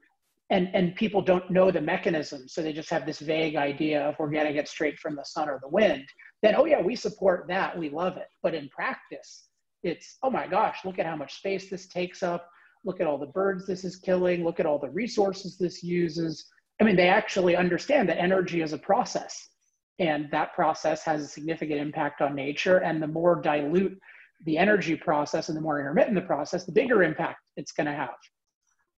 and and people don't know the mechanism, so they just have this vague idea of we're getting it straight from the sun or the wind. Then oh yeah, we support that, we love it. But in practice, it's oh my gosh, look at how much space this takes up. Look at all the birds this is killing. Look at all the resources this uses. I mean, they actually understand that energy is a process, and that process has a significant impact on nature. And the more dilute the energy process and the more intermittent the process, the bigger impact it's going to have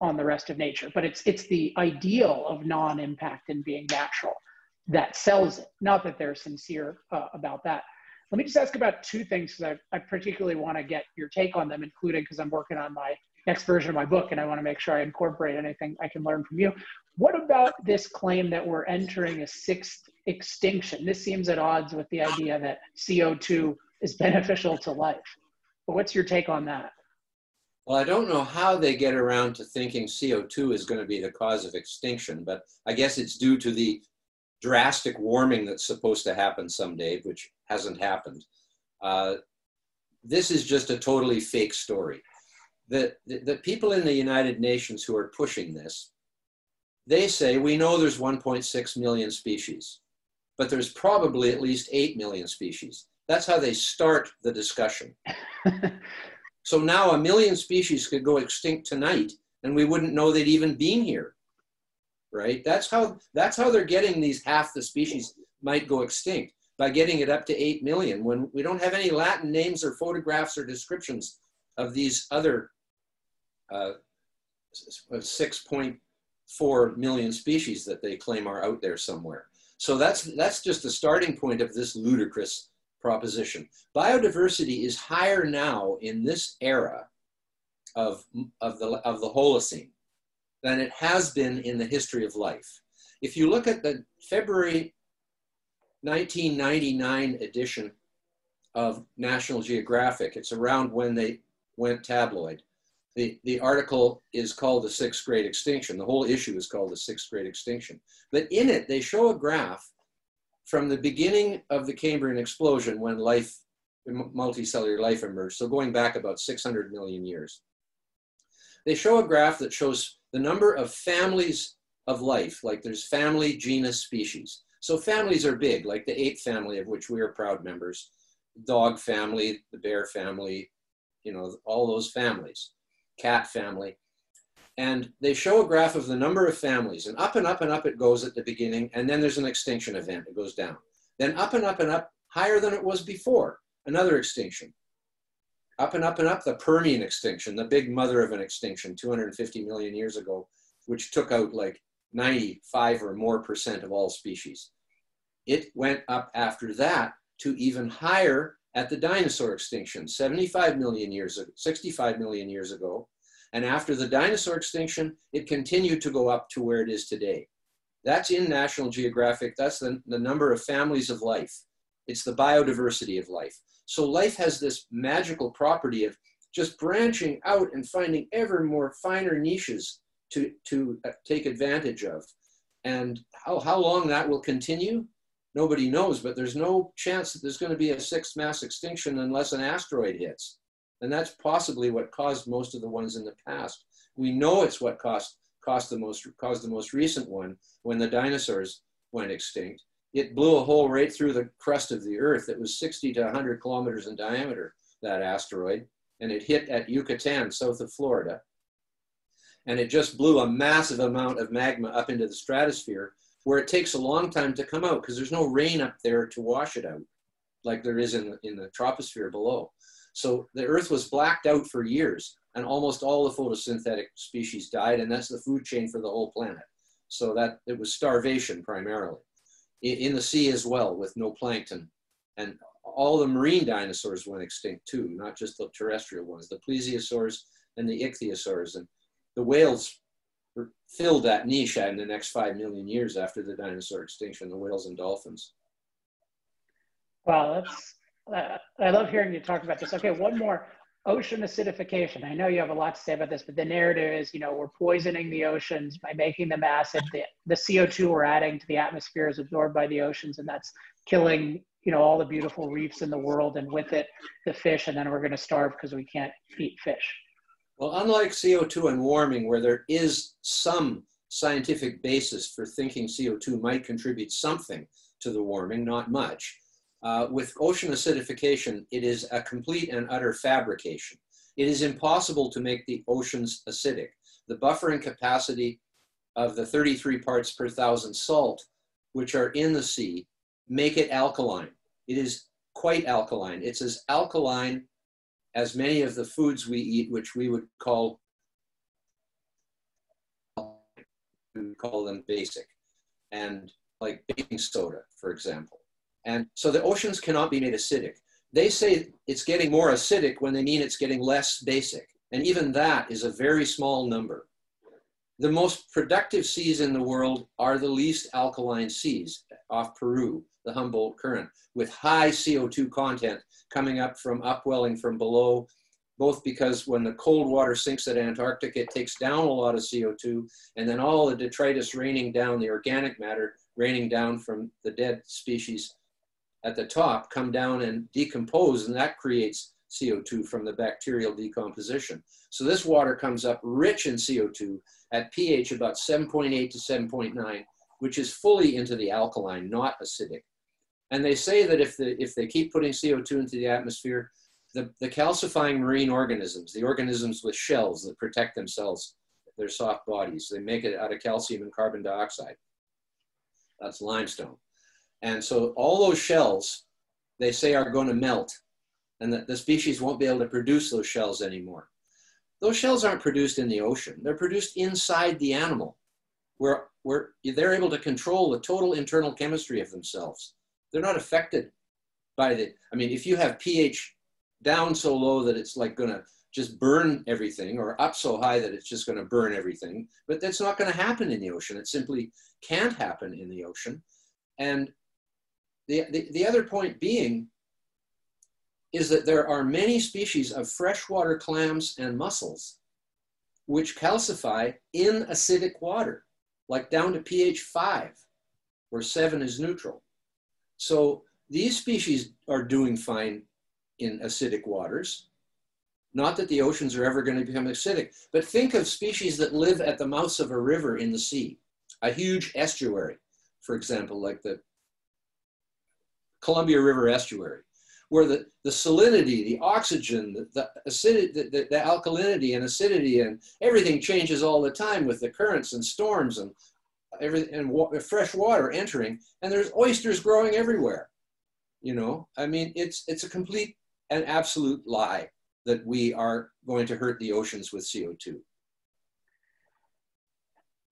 on the rest of nature. But it's it's the ideal of non-impact and being natural that sells it. Not that they're sincere uh, about that. Let me just ask about two things because I, I particularly want to get your take on them, including because I'm working on my next version of my book and I want to make sure I incorporate anything I can learn from you. What about this claim that we're entering a sixth extinction? This seems at odds with the idea that CO2 is beneficial to life. But what's your take on that? Well, I don't know how they get around to thinking CO2 is going to be the cause of extinction, but I guess it's due to the drastic warming that's supposed to happen someday, which hasn't happened. Uh, this is just a totally fake story. The, the, the people in the United Nations who are pushing this, they say we know there's 1.6 million species, but there's probably at least 8 million species. That's how they start the discussion. so now a million species could go extinct tonight and we wouldn't know they'd even been here. Right? That's how that's how they're getting these half the species might go extinct by getting it up to 8 million when we don't have any Latin names or photographs or descriptions of these other uh, 6.4 million species that they claim are out there somewhere. So that's, that's just the starting point of this ludicrous proposition. Biodiversity is higher now in this era of, of, the, of the Holocene than it has been in the history of life. If you look at the February 1999 edition of National Geographic, it's around when they went tabloid. The, the article is called The Sixth Great Extinction. The whole issue is called The Sixth Great Extinction. But in it, they show a graph from the beginning of the Cambrian explosion when life, multicellular life emerged, so going back about 600 million years. They show a graph that shows the number of families of life, like there's family, genus, species. So families are big, like the ape family of which we are proud members, dog family, the bear family, you know, all those families, cat family. And they show a graph of the number of families, and up and up and up it goes at the beginning, and then there's an extinction event, it goes down. Then up and up and up, higher than it was before, another extinction. Up and up and up, the Permian extinction, the big mother of an extinction 250 million years ago, which took out like 95 or more percent of all species. It went up after that to even higher at the dinosaur extinction, 75 million years ago, 65 million years ago. And after the dinosaur extinction, it continued to go up to where it is today. That's in National Geographic. That's the, the number of families of life. It's the biodiversity of life. So life has this magical property of just branching out and finding ever more finer niches to, to uh, take advantage of. And how, how long that will continue, nobody knows, but there's no chance that there's going to be a sixth mass extinction unless an asteroid hits. And that's possibly what caused most of the ones in the past. We know it's what caused, caused, the, most, caused the most recent one when the dinosaurs went extinct. It blew a hole right through the crust of the Earth that was 60 to 100 kilometers in diameter, that asteroid, and it hit at Yucatan, south of Florida. And it just blew a massive amount of magma up into the stratosphere where it takes a long time to come out because there's no rain up there to wash it out like there is in the, in the troposphere below. So the earth was blacked out for years and almost all the photosynthetic species died and that's the food chain for the whole planet. So that it was starvation primarily. In, in the sea as well with no plankton and all the marine dinosaurs went extinct too, not just the terrestrial ones, the plesiosaurs and the ichthyosaurs. And the whales filled that niche in the next five million years after the dinosaur extinction, the whales and dolphins. Wow, that's, uh, I love hearing you talk about this. Okay, one more ocean acidification. I know you have a lot to say about this, but the narrative is, you know, we're poisoning the oceans by making them acid. The, the CO2 we're adding to the atmosphere is absorbed by the oceans, and that's killing, you know, all the beautiful reefs in the world, and with it, the fish. And then we're going to starve because we can't eat fish. Well, unlike CO2 and warming, where there is some scientific basis for thinking CO2 might contribute something to the warming, not much, uh, with ocean acidification, it is a complete and utter fabrication. It is impossible to make the oceans acidic. The buffering capacity of the 33 parts per thousand salt, which are in the sea, make it alkaline. It is quite alkaline. It's as alkaline as many of the foods we eat, which we would call we call them basic, and like baking soda, for example. And so the oceans cannot be made acidic. They say it's getting more acidic when they mean it's getting less basic. And even that is a very small number. The most productive seas in the world are the least alkaline seas off Peru, the Humboldt Current, with high CO2 content coming up from upwelling from below, both because when the cold water sinks at Antarctica, it takes down a lot of CO2, and then all the detritus raining down, the organic matter raining down from the dead species at the top come down and decompose, and that creates CO2 from the bacterial decomposition. So this water comes up rich in CO2 at pH about 7.8 to 7.9, which is fully into the alkaline, not acidic. And they say that if, the, if they keep putting CO2 into the atmosphere, the, the calcifying marine organisms, the organisms with shells that protect themselves, their soft bodies, they make it out of calcium and carbon dioxide. That's limestone. And so all those shells, they say are going to melt and that the species won't be able to produce those shells anymore. Those shells aren't produced in the ocean. They're produced inside the animal where, where they're able to control the total internal chemistry of themselves. They're not affected by the, I mean, if you have pH down so low that it's like to just burn everything or up so high that it's just to burn everything, but that's not to happen in the ocean. It simply can't happen in the ocean. And the, the, the other point being is that there are many species of freshwater clams and mussels which calcify in acidic water, like down to pH 5, where 7 is neutral. So these species are doing fine in acidic waters. Not that the oceans are ever going to become acidic, but think of species that live at the mouths of a river in the sea, a huge estuary, for example, like the Columbia River estuary. Where the, the salinity, the oxygen, the, the acidity, the, the, alkalinity and acidity and everything changes all the time with the currents and storms and everything and wa fresh water entering and there's oysters growing everywhere. You know, I mean, it's, it's a complete and absolute lie that we are going to hurt the oceans with CO2.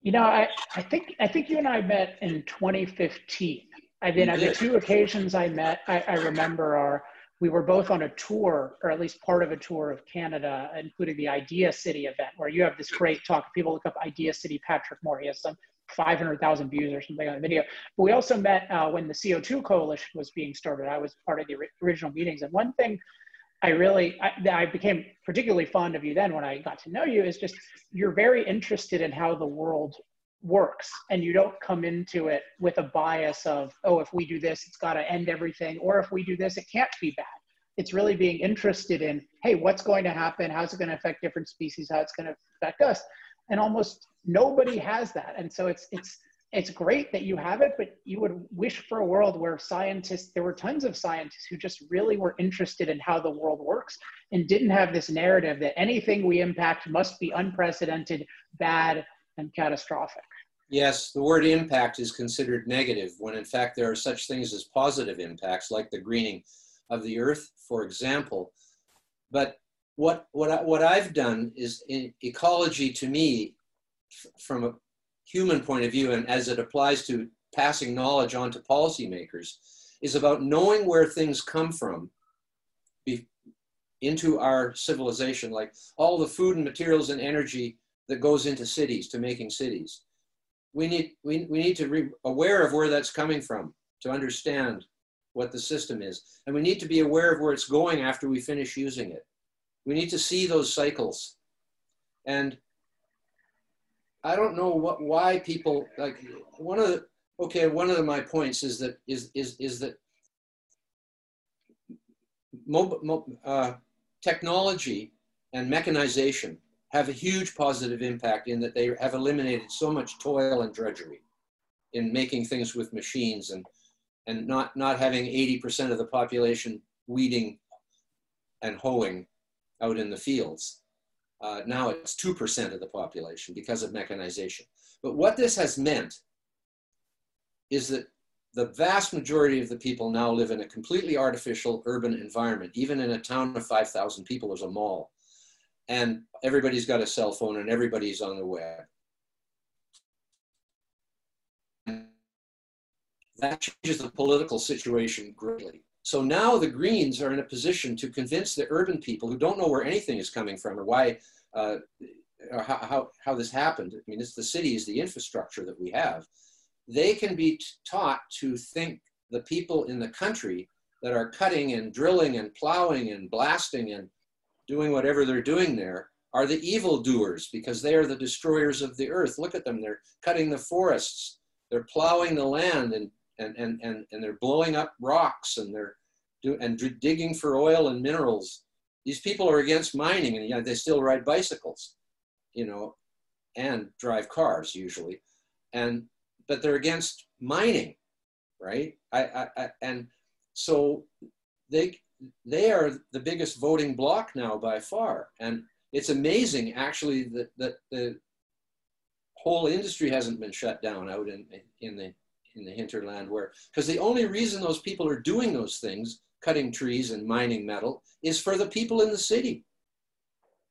You know, I, I think I think you and I met in 2015. I mean, the two occasions I met, I, I remember are we were both on a tour, or at least part of a tour of Canada, including the Idea City event, where you have this great talk. People look up Idea City Patrick Moore. He has some 500,000 views or something on the video. But we also met uh, when the CO2 Coalition was being started. I was part of the original meetings. And one thing I really, I, I, became particularly fond of you then when I got to know you is just you're very interested in how the world works and you don't come into it with a bias of, oh, if we do this, it's got to end everything, or if we do this, it can't be bad. It's really being interested in, hey, what's going to happen? How's it going to affect different species? How it's going to affect us? And almost nobody has that. And so it's, it's, it's great that you have it, but you would wish for a world where scientists, there were tons of scientists who just really were interested in how the world works and didn't have this narrative that anything we impact must be unprecedented, bad, and catastrophic. Yes, the word impact is considered negative when in fact there are such things as positive impacts like the greening of the earth, for example. But what, what, I, what I've done is in ecology to me, from a human point of view and as it applies to passing knowledge on to policymakers is about knowing where things come from be, into our civilization, like all the food and materials and energy that goes into cities to making cities. We need, we, we need to be aware of where that's coming from to understand what the system is. And we need to be aware of where it's going after we finish using it. We need to see those cycles. And I don't know what why people like one of the okay one of the, my points is that is is is that uh, technology and mechanization have a huge positive impact in that they have eliminated so much toil and drudgery in making things with machines and and not not having 80% of the population weeding and hoeing out in the fields uh, now it's 2% of the population because of mechanization. But what this has meant is that the vast majority of the people now live in a completely artificial urban environment. Even in a town of 5,000 people, there's a mall. And everybody's got a cell phone and everybody's on the web. That changes the political situation greatly. So now the Greens are in a position to convince the urban people who don't know where anything is coming from or why, uh, or how, how, how this happened. I mean, it's the cities, the infrastructure that we have. They can be taught to think the people in the country that are cutting and drilling and plowing and blasting and doing whatever they're doing there are the evil doers because they are the destroyers of the earth. Look at them, they're cutting the forests, they're plowing the land and and, and, and, and they're blowing up rocks and they're do, and digging for oil and minerals. These people are against mining and they still ride bicycles, you know, and drive cars usually. And, but they're against mining, right? I, I, I and so they, they are the biggest voting bloc now by far. And it's amazing actually that, that the whole industry hasn't been shut down out in, in the in the hinterland where, because the only reason those people are doing those things, cutting trees and mining metal, is for the people in the city.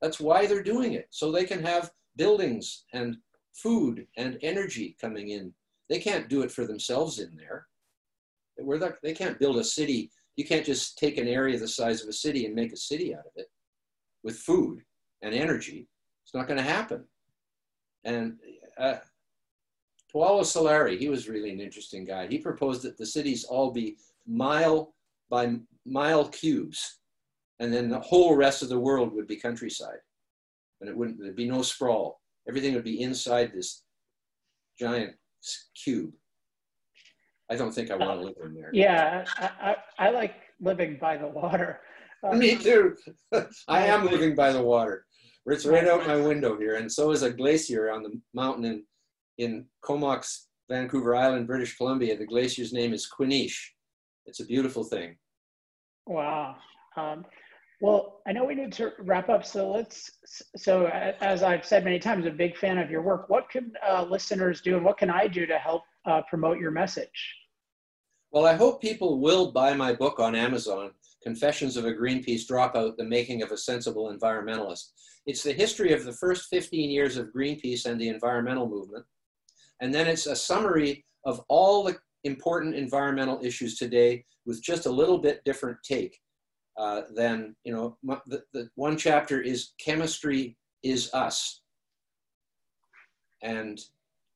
That's why they're doing it. So they can have buildings and food and energy coming in. They can't do it for themselves in there. They can't build a city. You can't just take an area the size of a city and make a city out of it with food and energy. It's not going to happen. And uh, Paolo Soleri, he was really an interesting guy. He proposed that the cities all be mile by mile cubes, and then the whole rest of the world would be countryside. And it wouldn't, there'd be no sprawl. Everything would be inside this giant cube. I don't think I want to live in there. Yeah, I, I, I like living by the water. Uh, Me too. I am living by the water. It's right out my window here, and so is a glacier on the mountain in in Comox, Vancouver Island, British Columbia. The glacier's name is Queneesh. It's a beautiful thing. Wow. Um, well, I know we need to wrap up, so let's. So, as I've said many times, a big fan of your work. What can uh, listeners do, and what can I do to help uh, promote your message? Well, I hope people will buy my book on Amazon, Confessions of a Greenpeace Dropout: The Making of a Sensible Environmentalist. It's the history of the first 15 years of Greenpeace and the environmental movement, and then it's a summary of all the important environmental issues today with just a little bit different take uh, than, you know, the, the one chapter is chemistry is us. And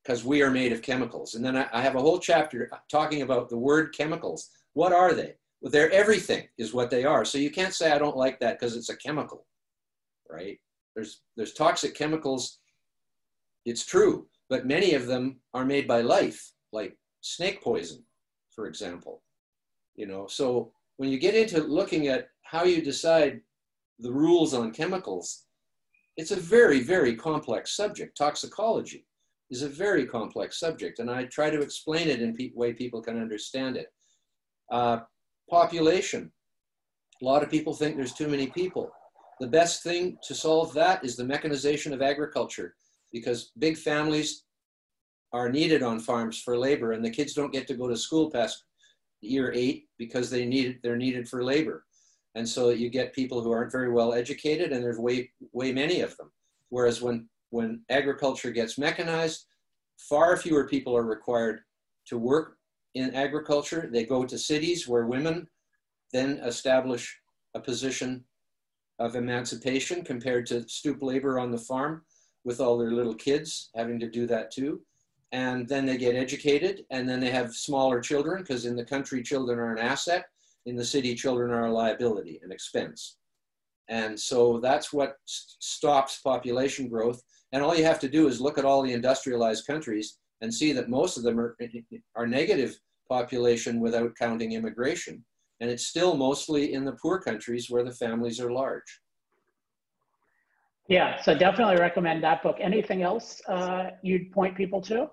because we are made of chemicals. And then I, I, have a whole chapter talking about the word chemicals. What are they? Well, they're everything is what they are. So you can't say I don't like that because it's a chemical, right? There's, there's toxic chemicals. It's true, but many of them are made by life, like snake poison, for example. You know, so when you get into looking at how you decide the rules on chemicals, it's a very, very complex subject. Toxicology is a very complex subject, and I try to explain it in a pe- way people can understand it. Uh, population. A lot of people think there's too many people. The best thing to solve that is the mechanization of agriculture because big families are needed on farms for labor and the kids don't get to go to school past year eight because they need they're needed for labor and so you get people who aren't very well educated and there's way way many of them whereas when when agriculture gets mechanized far fewer people are required to work in agriculture. They go to cities where women then establish a position of emancipation compared to stoop labor on the farm with all their little kids having to do that too. And then they get educated and then they have smaller children because in the country children are an asset in the city children are a liability an expense and so that's what st- stops population growth and all you have to do is look at all the industrialized countries and see that most of them are, are negative population without counting immigration and it's still mostly in the poor countries where the families are large yeah, so definitely recommend that book. Anything else uh, you'd point people to?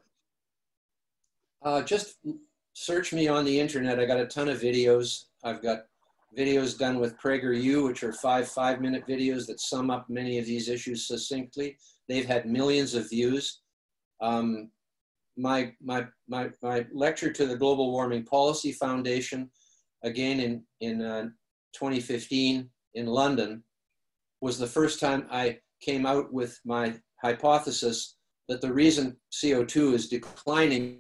Uh, just search me on the internet. I got a ton of videos. I've got videos done with PragerU, which are five five minute videos that sum up many of these issues succinctly. They've had millions of views. Um, my, my, my, my lecture to the Global Warming Policy Foundation, again in, in uh, 2015 in London, was the first time I came out with my hypothesis that the reason CO2 is declining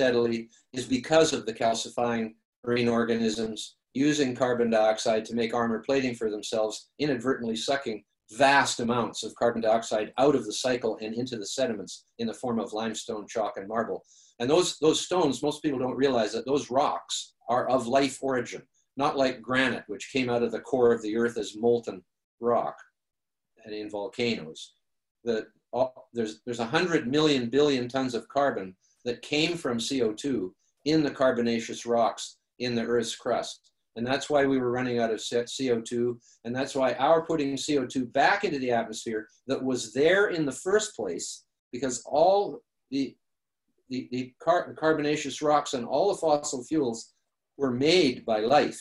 steadily is because of the calcifying marine organisms using carbon dioxide to make armor plating for themselves, inadvertently sucking vast amounts of carbon dioxide out of the cycle and into the sediments in the form of limestone, chalk, and marble. And those, those stones, most people don't realize that those rocks are of life origin not like granite, which came out of the core of the earth as molten rock and in volcanoes. The, uh, there's, there's 100 million billion tons of carbon that came from CO2 in the carbonaceous rocks in the Earth's crust. And that's why we were running out of CO2. And that's why our putting CO2 back into the atmosphere that was there in the first place, because all the, the, the car carbonaceous rocks and all the fossil fuels were made by life.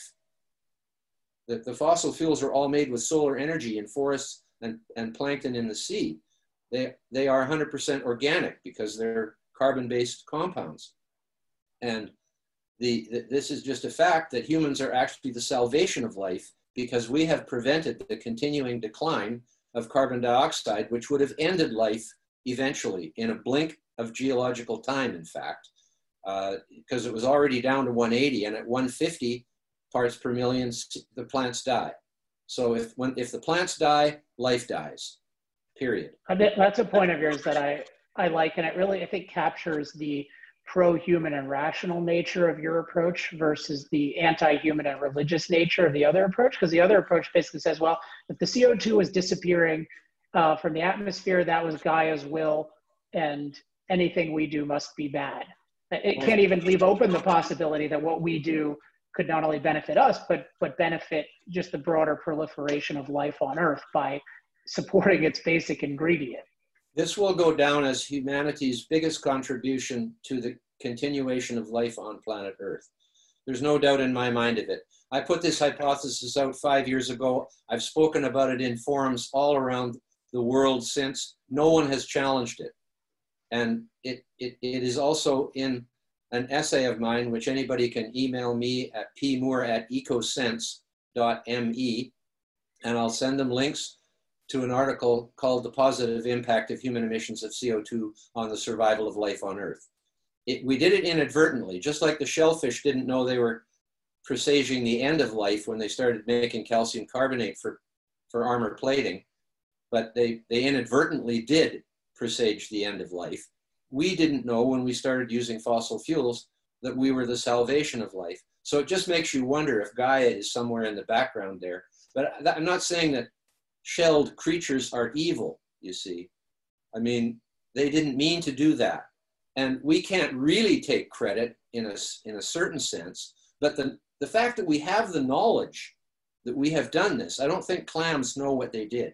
The, the fossil fuels are all made with solar energy in forests and, and plankton in the sea. They, they are 100% organic because they're carbon-based compounds. And the, this is just a fact that humans are actually the salvation of life because we have prevented the continuing decline of carbon dioxide, which would have ended life eventually in a blink of geological time, in fact because uh, it was already down to 180 and at 150 parts per million the plants die so if when if the plants die life dies period that's a point of yours that i i like and it really i think captures the pro-human and rational nature of your approach versus the anti-human and religious nature of the other approach because the other approach basically says well if the co2 was disappearing uh, from the atmosphere that was gaia's will and anything we do must be bad it can't even leave open the possibility that what we do could not only benefit us, but but benefit just the broader proliferation of life on Earth by supporting its basic ingredient. This will go down as humanity's biggest contribution to the continuation of life on planet Earth. There's no doubt in my mind of it. I put this hypothesis out five years ago. I've spoken about it in forums all around the world since. No one has challenged it. And it, it, it is also in an essay of mine, which anybody can email me at pmoore at ecosense.me, and I'll send them links to an article called The Positive Impact of Human Emissions of CO2 on the Survival of Life on Earth. It, we did it inadvertently, just like the shellfish didn't know they were presaging the end of life when they started making calcium carbonate for, for armor plating, but they, they inadvertently did presage the end of life. We didn't know when we started using fossil fuels that we were the salvation of life. So it just makes you wonder if Gaia is somewhere in the background there. But I'm not saying that shelled creatures are evil, you see. I mean, they didn't mean to do that. And we can't really take credit in a, in a certain sense, but the, the fact that we have the knowledge that we have done this, I don't think clams know what they did.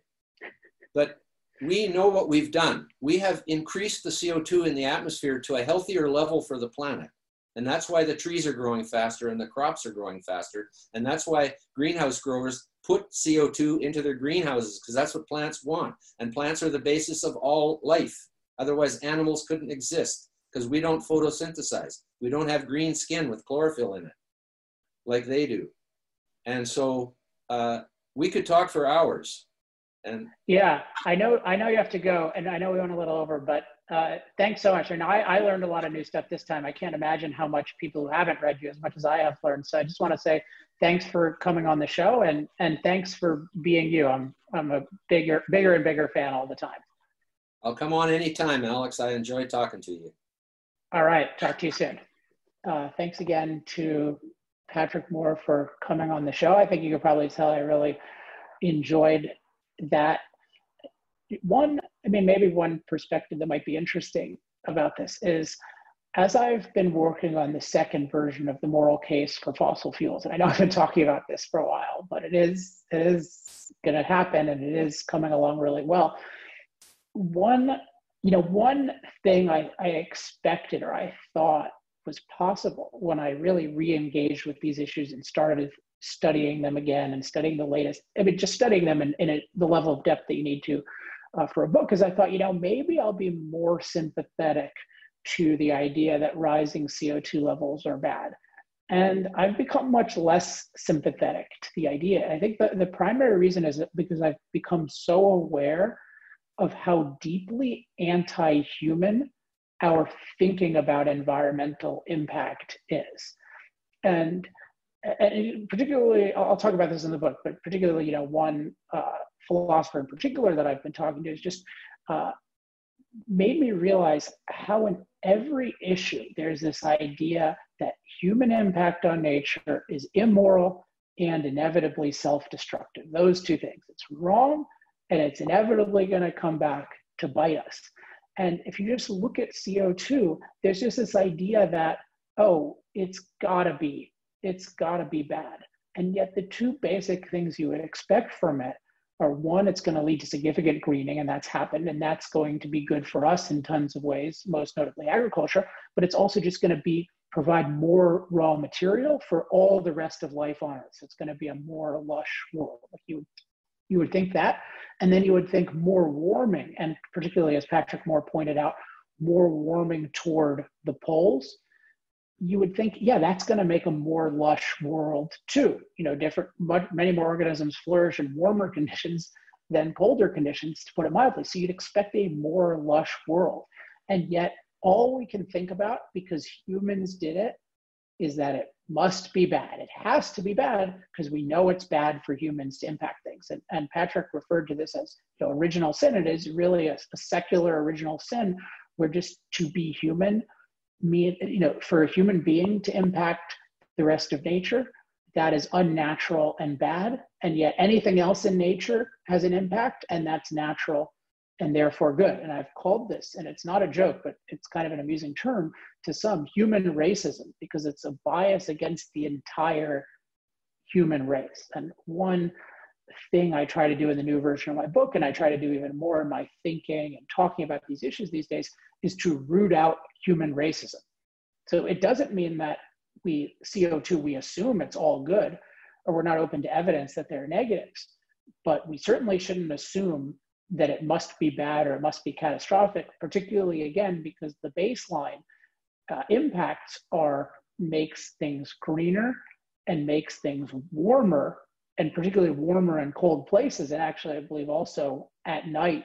But we know what we've done. We have increased the CO2 in the atmosphere to a healthier level for the planet. And that's why the trees are growing faster and the crops are growing faster. And that's why greenhouse growers put CO2 into their greenhouses because that's what plants want. And plants are the basis of all life. Otherwise, animals couldn't exist because we don't photosynthesize. We don't have green skin with chlorophyll in it like they do. And so uh, we could talk for hours. And yeah, I know, I know you have to go, and I know we went a little over, but uh, thanks so much. And I, I learned a lot of new stuff this time. I can't imagine how much people who haven't read you as much as I have learned. So I just want to say thanks for coming on the show, and and thanks for being you. I'm I'm a bigger bigger and bigger fan all the time. I'll come on anytime, Alex. I enjoy talking to you. All right, talk to you soon. Uh, thanks again to Patrick Moore for coming on the show. I think you could probably tell I really enjoyed that. One, I mean, maybe one perspective that might be interesting about this is as I've been working on the second version of the moral case for fossil fuels, and I know I've been talking about this for a while, but it is it is going to happen, and it is coming along really well. One, you know, one thing I, I expected or I thought was possible when I really re-engaged with these issues and started studying them again and studying the latest. I mean, just studying them in, in a, the level of depth that you need to uh, for a book, because I thought, you know, maybe I'll be more sympathetic to the idea that rising CO2 levels are bad. And I've become much less sympathetic to the idea. I think the, the primary reason is because I've become so aware of how deeply anti human our thinking about environmental impact is. And, and particularly, I'll talk about this in the book, but particularly, you know, one uh, philosopher in particular that I've been talking to has just uh, made me realize how in every issue there's this idea that human impact on nature is immoral and inevitably self-destructive. Those two things. It's wrong and it's inevitably going to come back to bite us. And if you just look at CO2, there's just this idea that, oh, it's gotta be, it's gotta be bad. And yet the two basic things you would expect from it are one, it's gonna lead to significant greening, and that's happened, and that's going to be good for us in tons of ways, most notably agriculture, but it's also just gonna be provide more raw material for all the rest of life on Earth. So it's gonna be a more lush world. You you would think that. And then you would think more warming, and particularly as Patrick Moore pointed out, more warming toward the poles. You would think, yeah, that's going to make a more lush world too. You know, different, much, many more organisms flourish in warmer conditions than colder conditions, to put it mildly. So you'd expect a more lush world. And yet, all we can think about, because humans did it, is that it must be bad. It has to be bad because we know it's bad for humans to impact things. And, and Patrick referred to this as you know, original sin. It is really a, a secular original sin where just to be human, mean, you know, for a human being to impact the rest of nature, that is unnatural and bad. And yet anything else in nature has an impact and that's natural and therefore good. And I've called this, and it's not a joke, but it's kind of an amusing term to some, human racism, because it's a bias against the entire human race. And one thing I try to do in the new version of my book, and I try to do even more in my thinking and talking about these issues these days, is to root out human racism. So it doesn't mean that we CO2, we assume it's all good, or we're not open to evidence that there are negatives. But we certainly shouldn't assume that it must be bad or it must be catastrophic, particularly again, because the baseline uh, impacts are makes things greener and makes things warmer and particularly warmer and cold places and actually i believe also at night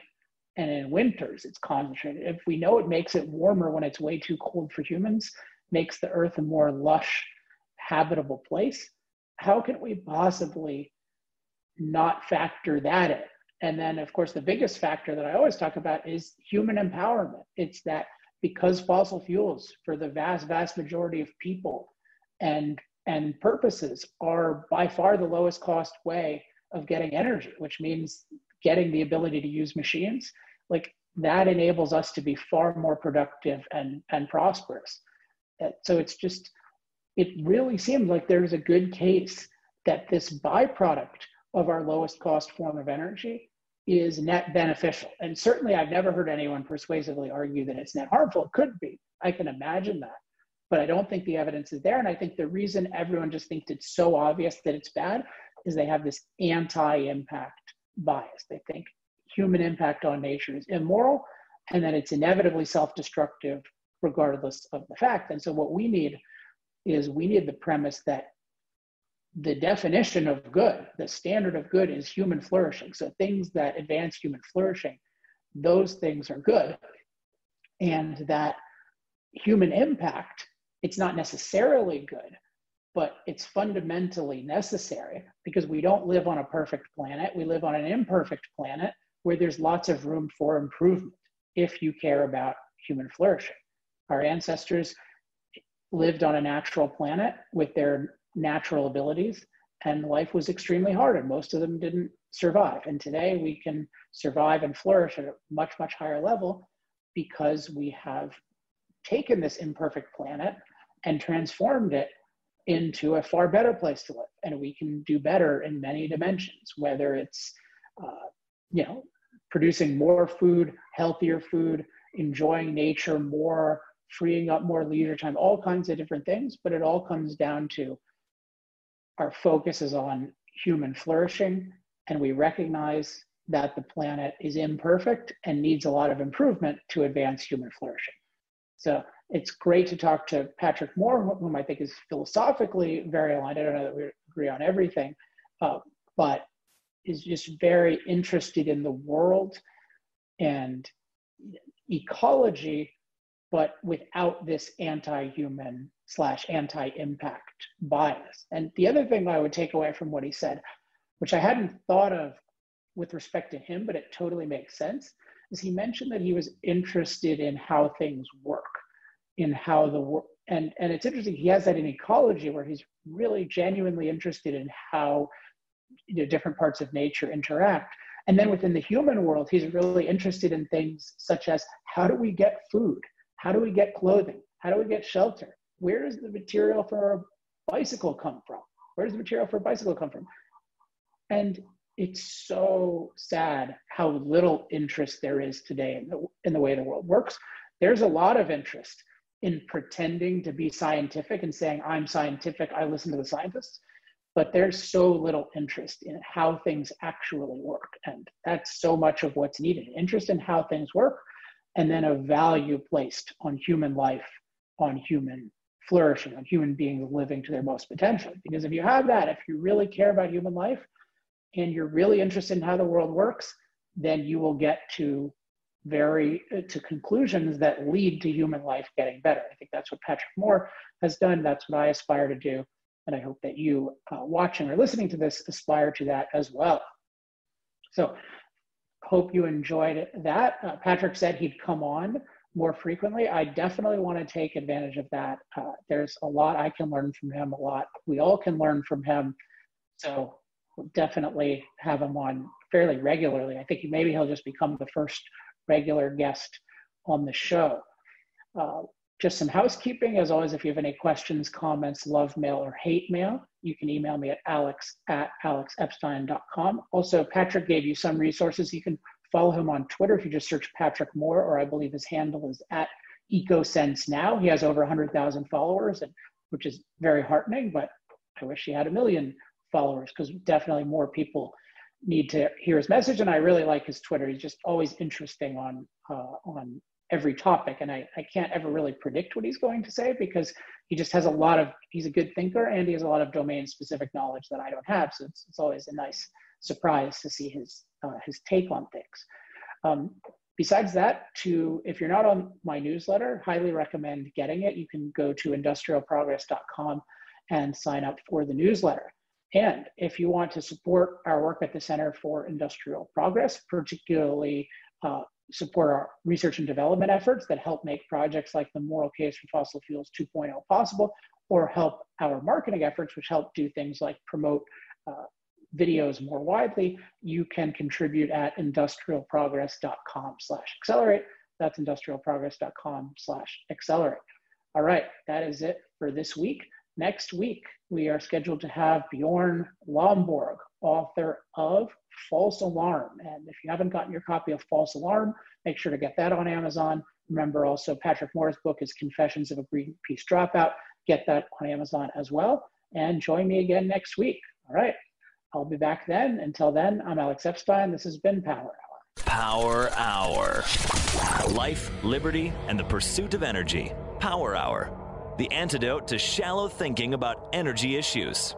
and in winters it's concentrated if we know it makes it warmer when it's way too cold for humans makes the earth a more lush habitable place how can we possibly not factor that in and then, of course, the biggest factor that I always talk about is human empowerment. It's that because fossil fuels, for the vast, vast majority of people and and purposes, are by far the lowest cost way of getting energy, which means getting the ability to use machines, like that enables us to be far more productive and and prosperous. Uh, so it's just, it really seems like there's a good case that this byproduct of our lowest cost form of energy is net beneficial. And certainly, I've never heard anyone persuasively argue that it's net harmful. It could be. I can imagine that. But I don't think the evidence is there. And I think the reason everyone just thinks it's so obvious that it's bad is they have this anti impact bias. They think human impact on nature is immoral and that it's inevitably self destructive regardless of the fact. And so, what we need is we need the premise that the definition of good, the standard of good is human flourishing. So things that advance human flourishing, those things are good. And that human impact, it's not necessarily good, but it's fundamentally necessary because we don't live on a perfect planet. We live on an imperfect planet where there's lots of room for improvement if you care about human flourishing. Our ancestors lived on a natural planet with their natural abilities and life was extremely hard and most of them didn't survive and today we can survive and flourish at a much much higher level because we have taken this imperfect planet and transformed it into a far better place to live and we can do better in many dimensions whether it's uh, you know producing more food healthier food enjoying nature more freeing up more leisure time all kinds of different things but it all comes down to our focus is on human flourishing, and we recognize that the planet is imperfect and needs a lot of improvement to advance human flourishing. So it's great to talk to Patrick Moore, whom I think is philosophically very aligned. I don't know that we agree on everything, uh, but is just very interested in the world and ecology, but without this anti-human slash anti-impact bias. And the other thing that I would take away from what he said, which I hadn't thought of with respect to him, but it totally makes sense, is he mentioned that he was interested in how things work, in how the work, and, and it's interesting, he has that in ecology where he's really genuinely interested in how you know, different parts of nature interact. And then within the human world, he's really interested in things such as how do we get food? How do we get clothing? How do we get shelter? where does the material for a bicycle come from? Where does the material for a bicycle come from? And it's so sad how little interest there is today in the, in the way the world works. There's a lot of interest in pretending to be scientific and saying, I'm scientific, I listen to the scientists. But there's so little interest in how things actually work. And that's so much of what's needed interest in how things work, and then a value placed on human life, on human flourishing, on human beings living to their most potential. Because if you have that, if you really care about human life and you're really interested in how the world works, then you will get to very to conclusions that lead to human life getting better. I think that's what Patrick Moore has done. That's what I aspire to do. And I hope that you uh, watching or listening to this aspire to that as well. So hope you enjoyed that. Uh, Patrick said he'd come on more frequently, I definitely want to take advantage of that. Uh, there's a lot I can learn from him, a lot we all can learn from him. So definitely have him on fairly regularly. I think maybe he'll just become the first regular guest on the show. Uh, just some housekeeping. As always, if you have any questions, comments, love mail, or hate mail, you can email me at alex at alexepstein.com. Also, Patrick gave you some resources. You can Follow him on Twitter if you just search Patrick Moore, or I believe his handle is at EcoSense Now. He has over 100,000 followers, and which is very heartening. But I wish he had a million followers because definitely more people need to hear his message. And I really like his Twitter. He's just always interesting on uh, on every topic. And I, I can't ever really predict what he's going to say because he just has a lot of he's a good thinker and he has a lot of domain specific knowledge that I don't have. So it's, it's always a nice surprise to see his uh, his take on things. Um, besides that, to if you're not on my newsletter, highly recommend getting it. You can go to industrialprogress.com and sign up for the newsletter. And if you want to support our work at the Center for Industrial Progress, particularly uh, support our research and development efforts that help make projects like the moral case for fossil fuels 2.0 possible, or help our marketing efforts, which help do things like promote uh, videos more widely, you can contribute at industrialprogress.com slash accelerate. That's industrialprogress.com slash accelerate. All right, that is it for this week. Next week, we are scheduled to have Bjorn Lomborg, author of False Alarm. And if you haven't gotten your copy of False Alarm, make sure to get that on Amazon. Remember also Patrick Moore's book is Confessions of a Greenpeace Dropout. Get that on Amazon as well. And join me again next week. All right. I'll be back then. Until then, I'm Alex Epstein. This has been Power Hour. Power Hour. Life, liberty, and the pursuit of energy. Power Hour. The antidote to shallow thinking about energy issues.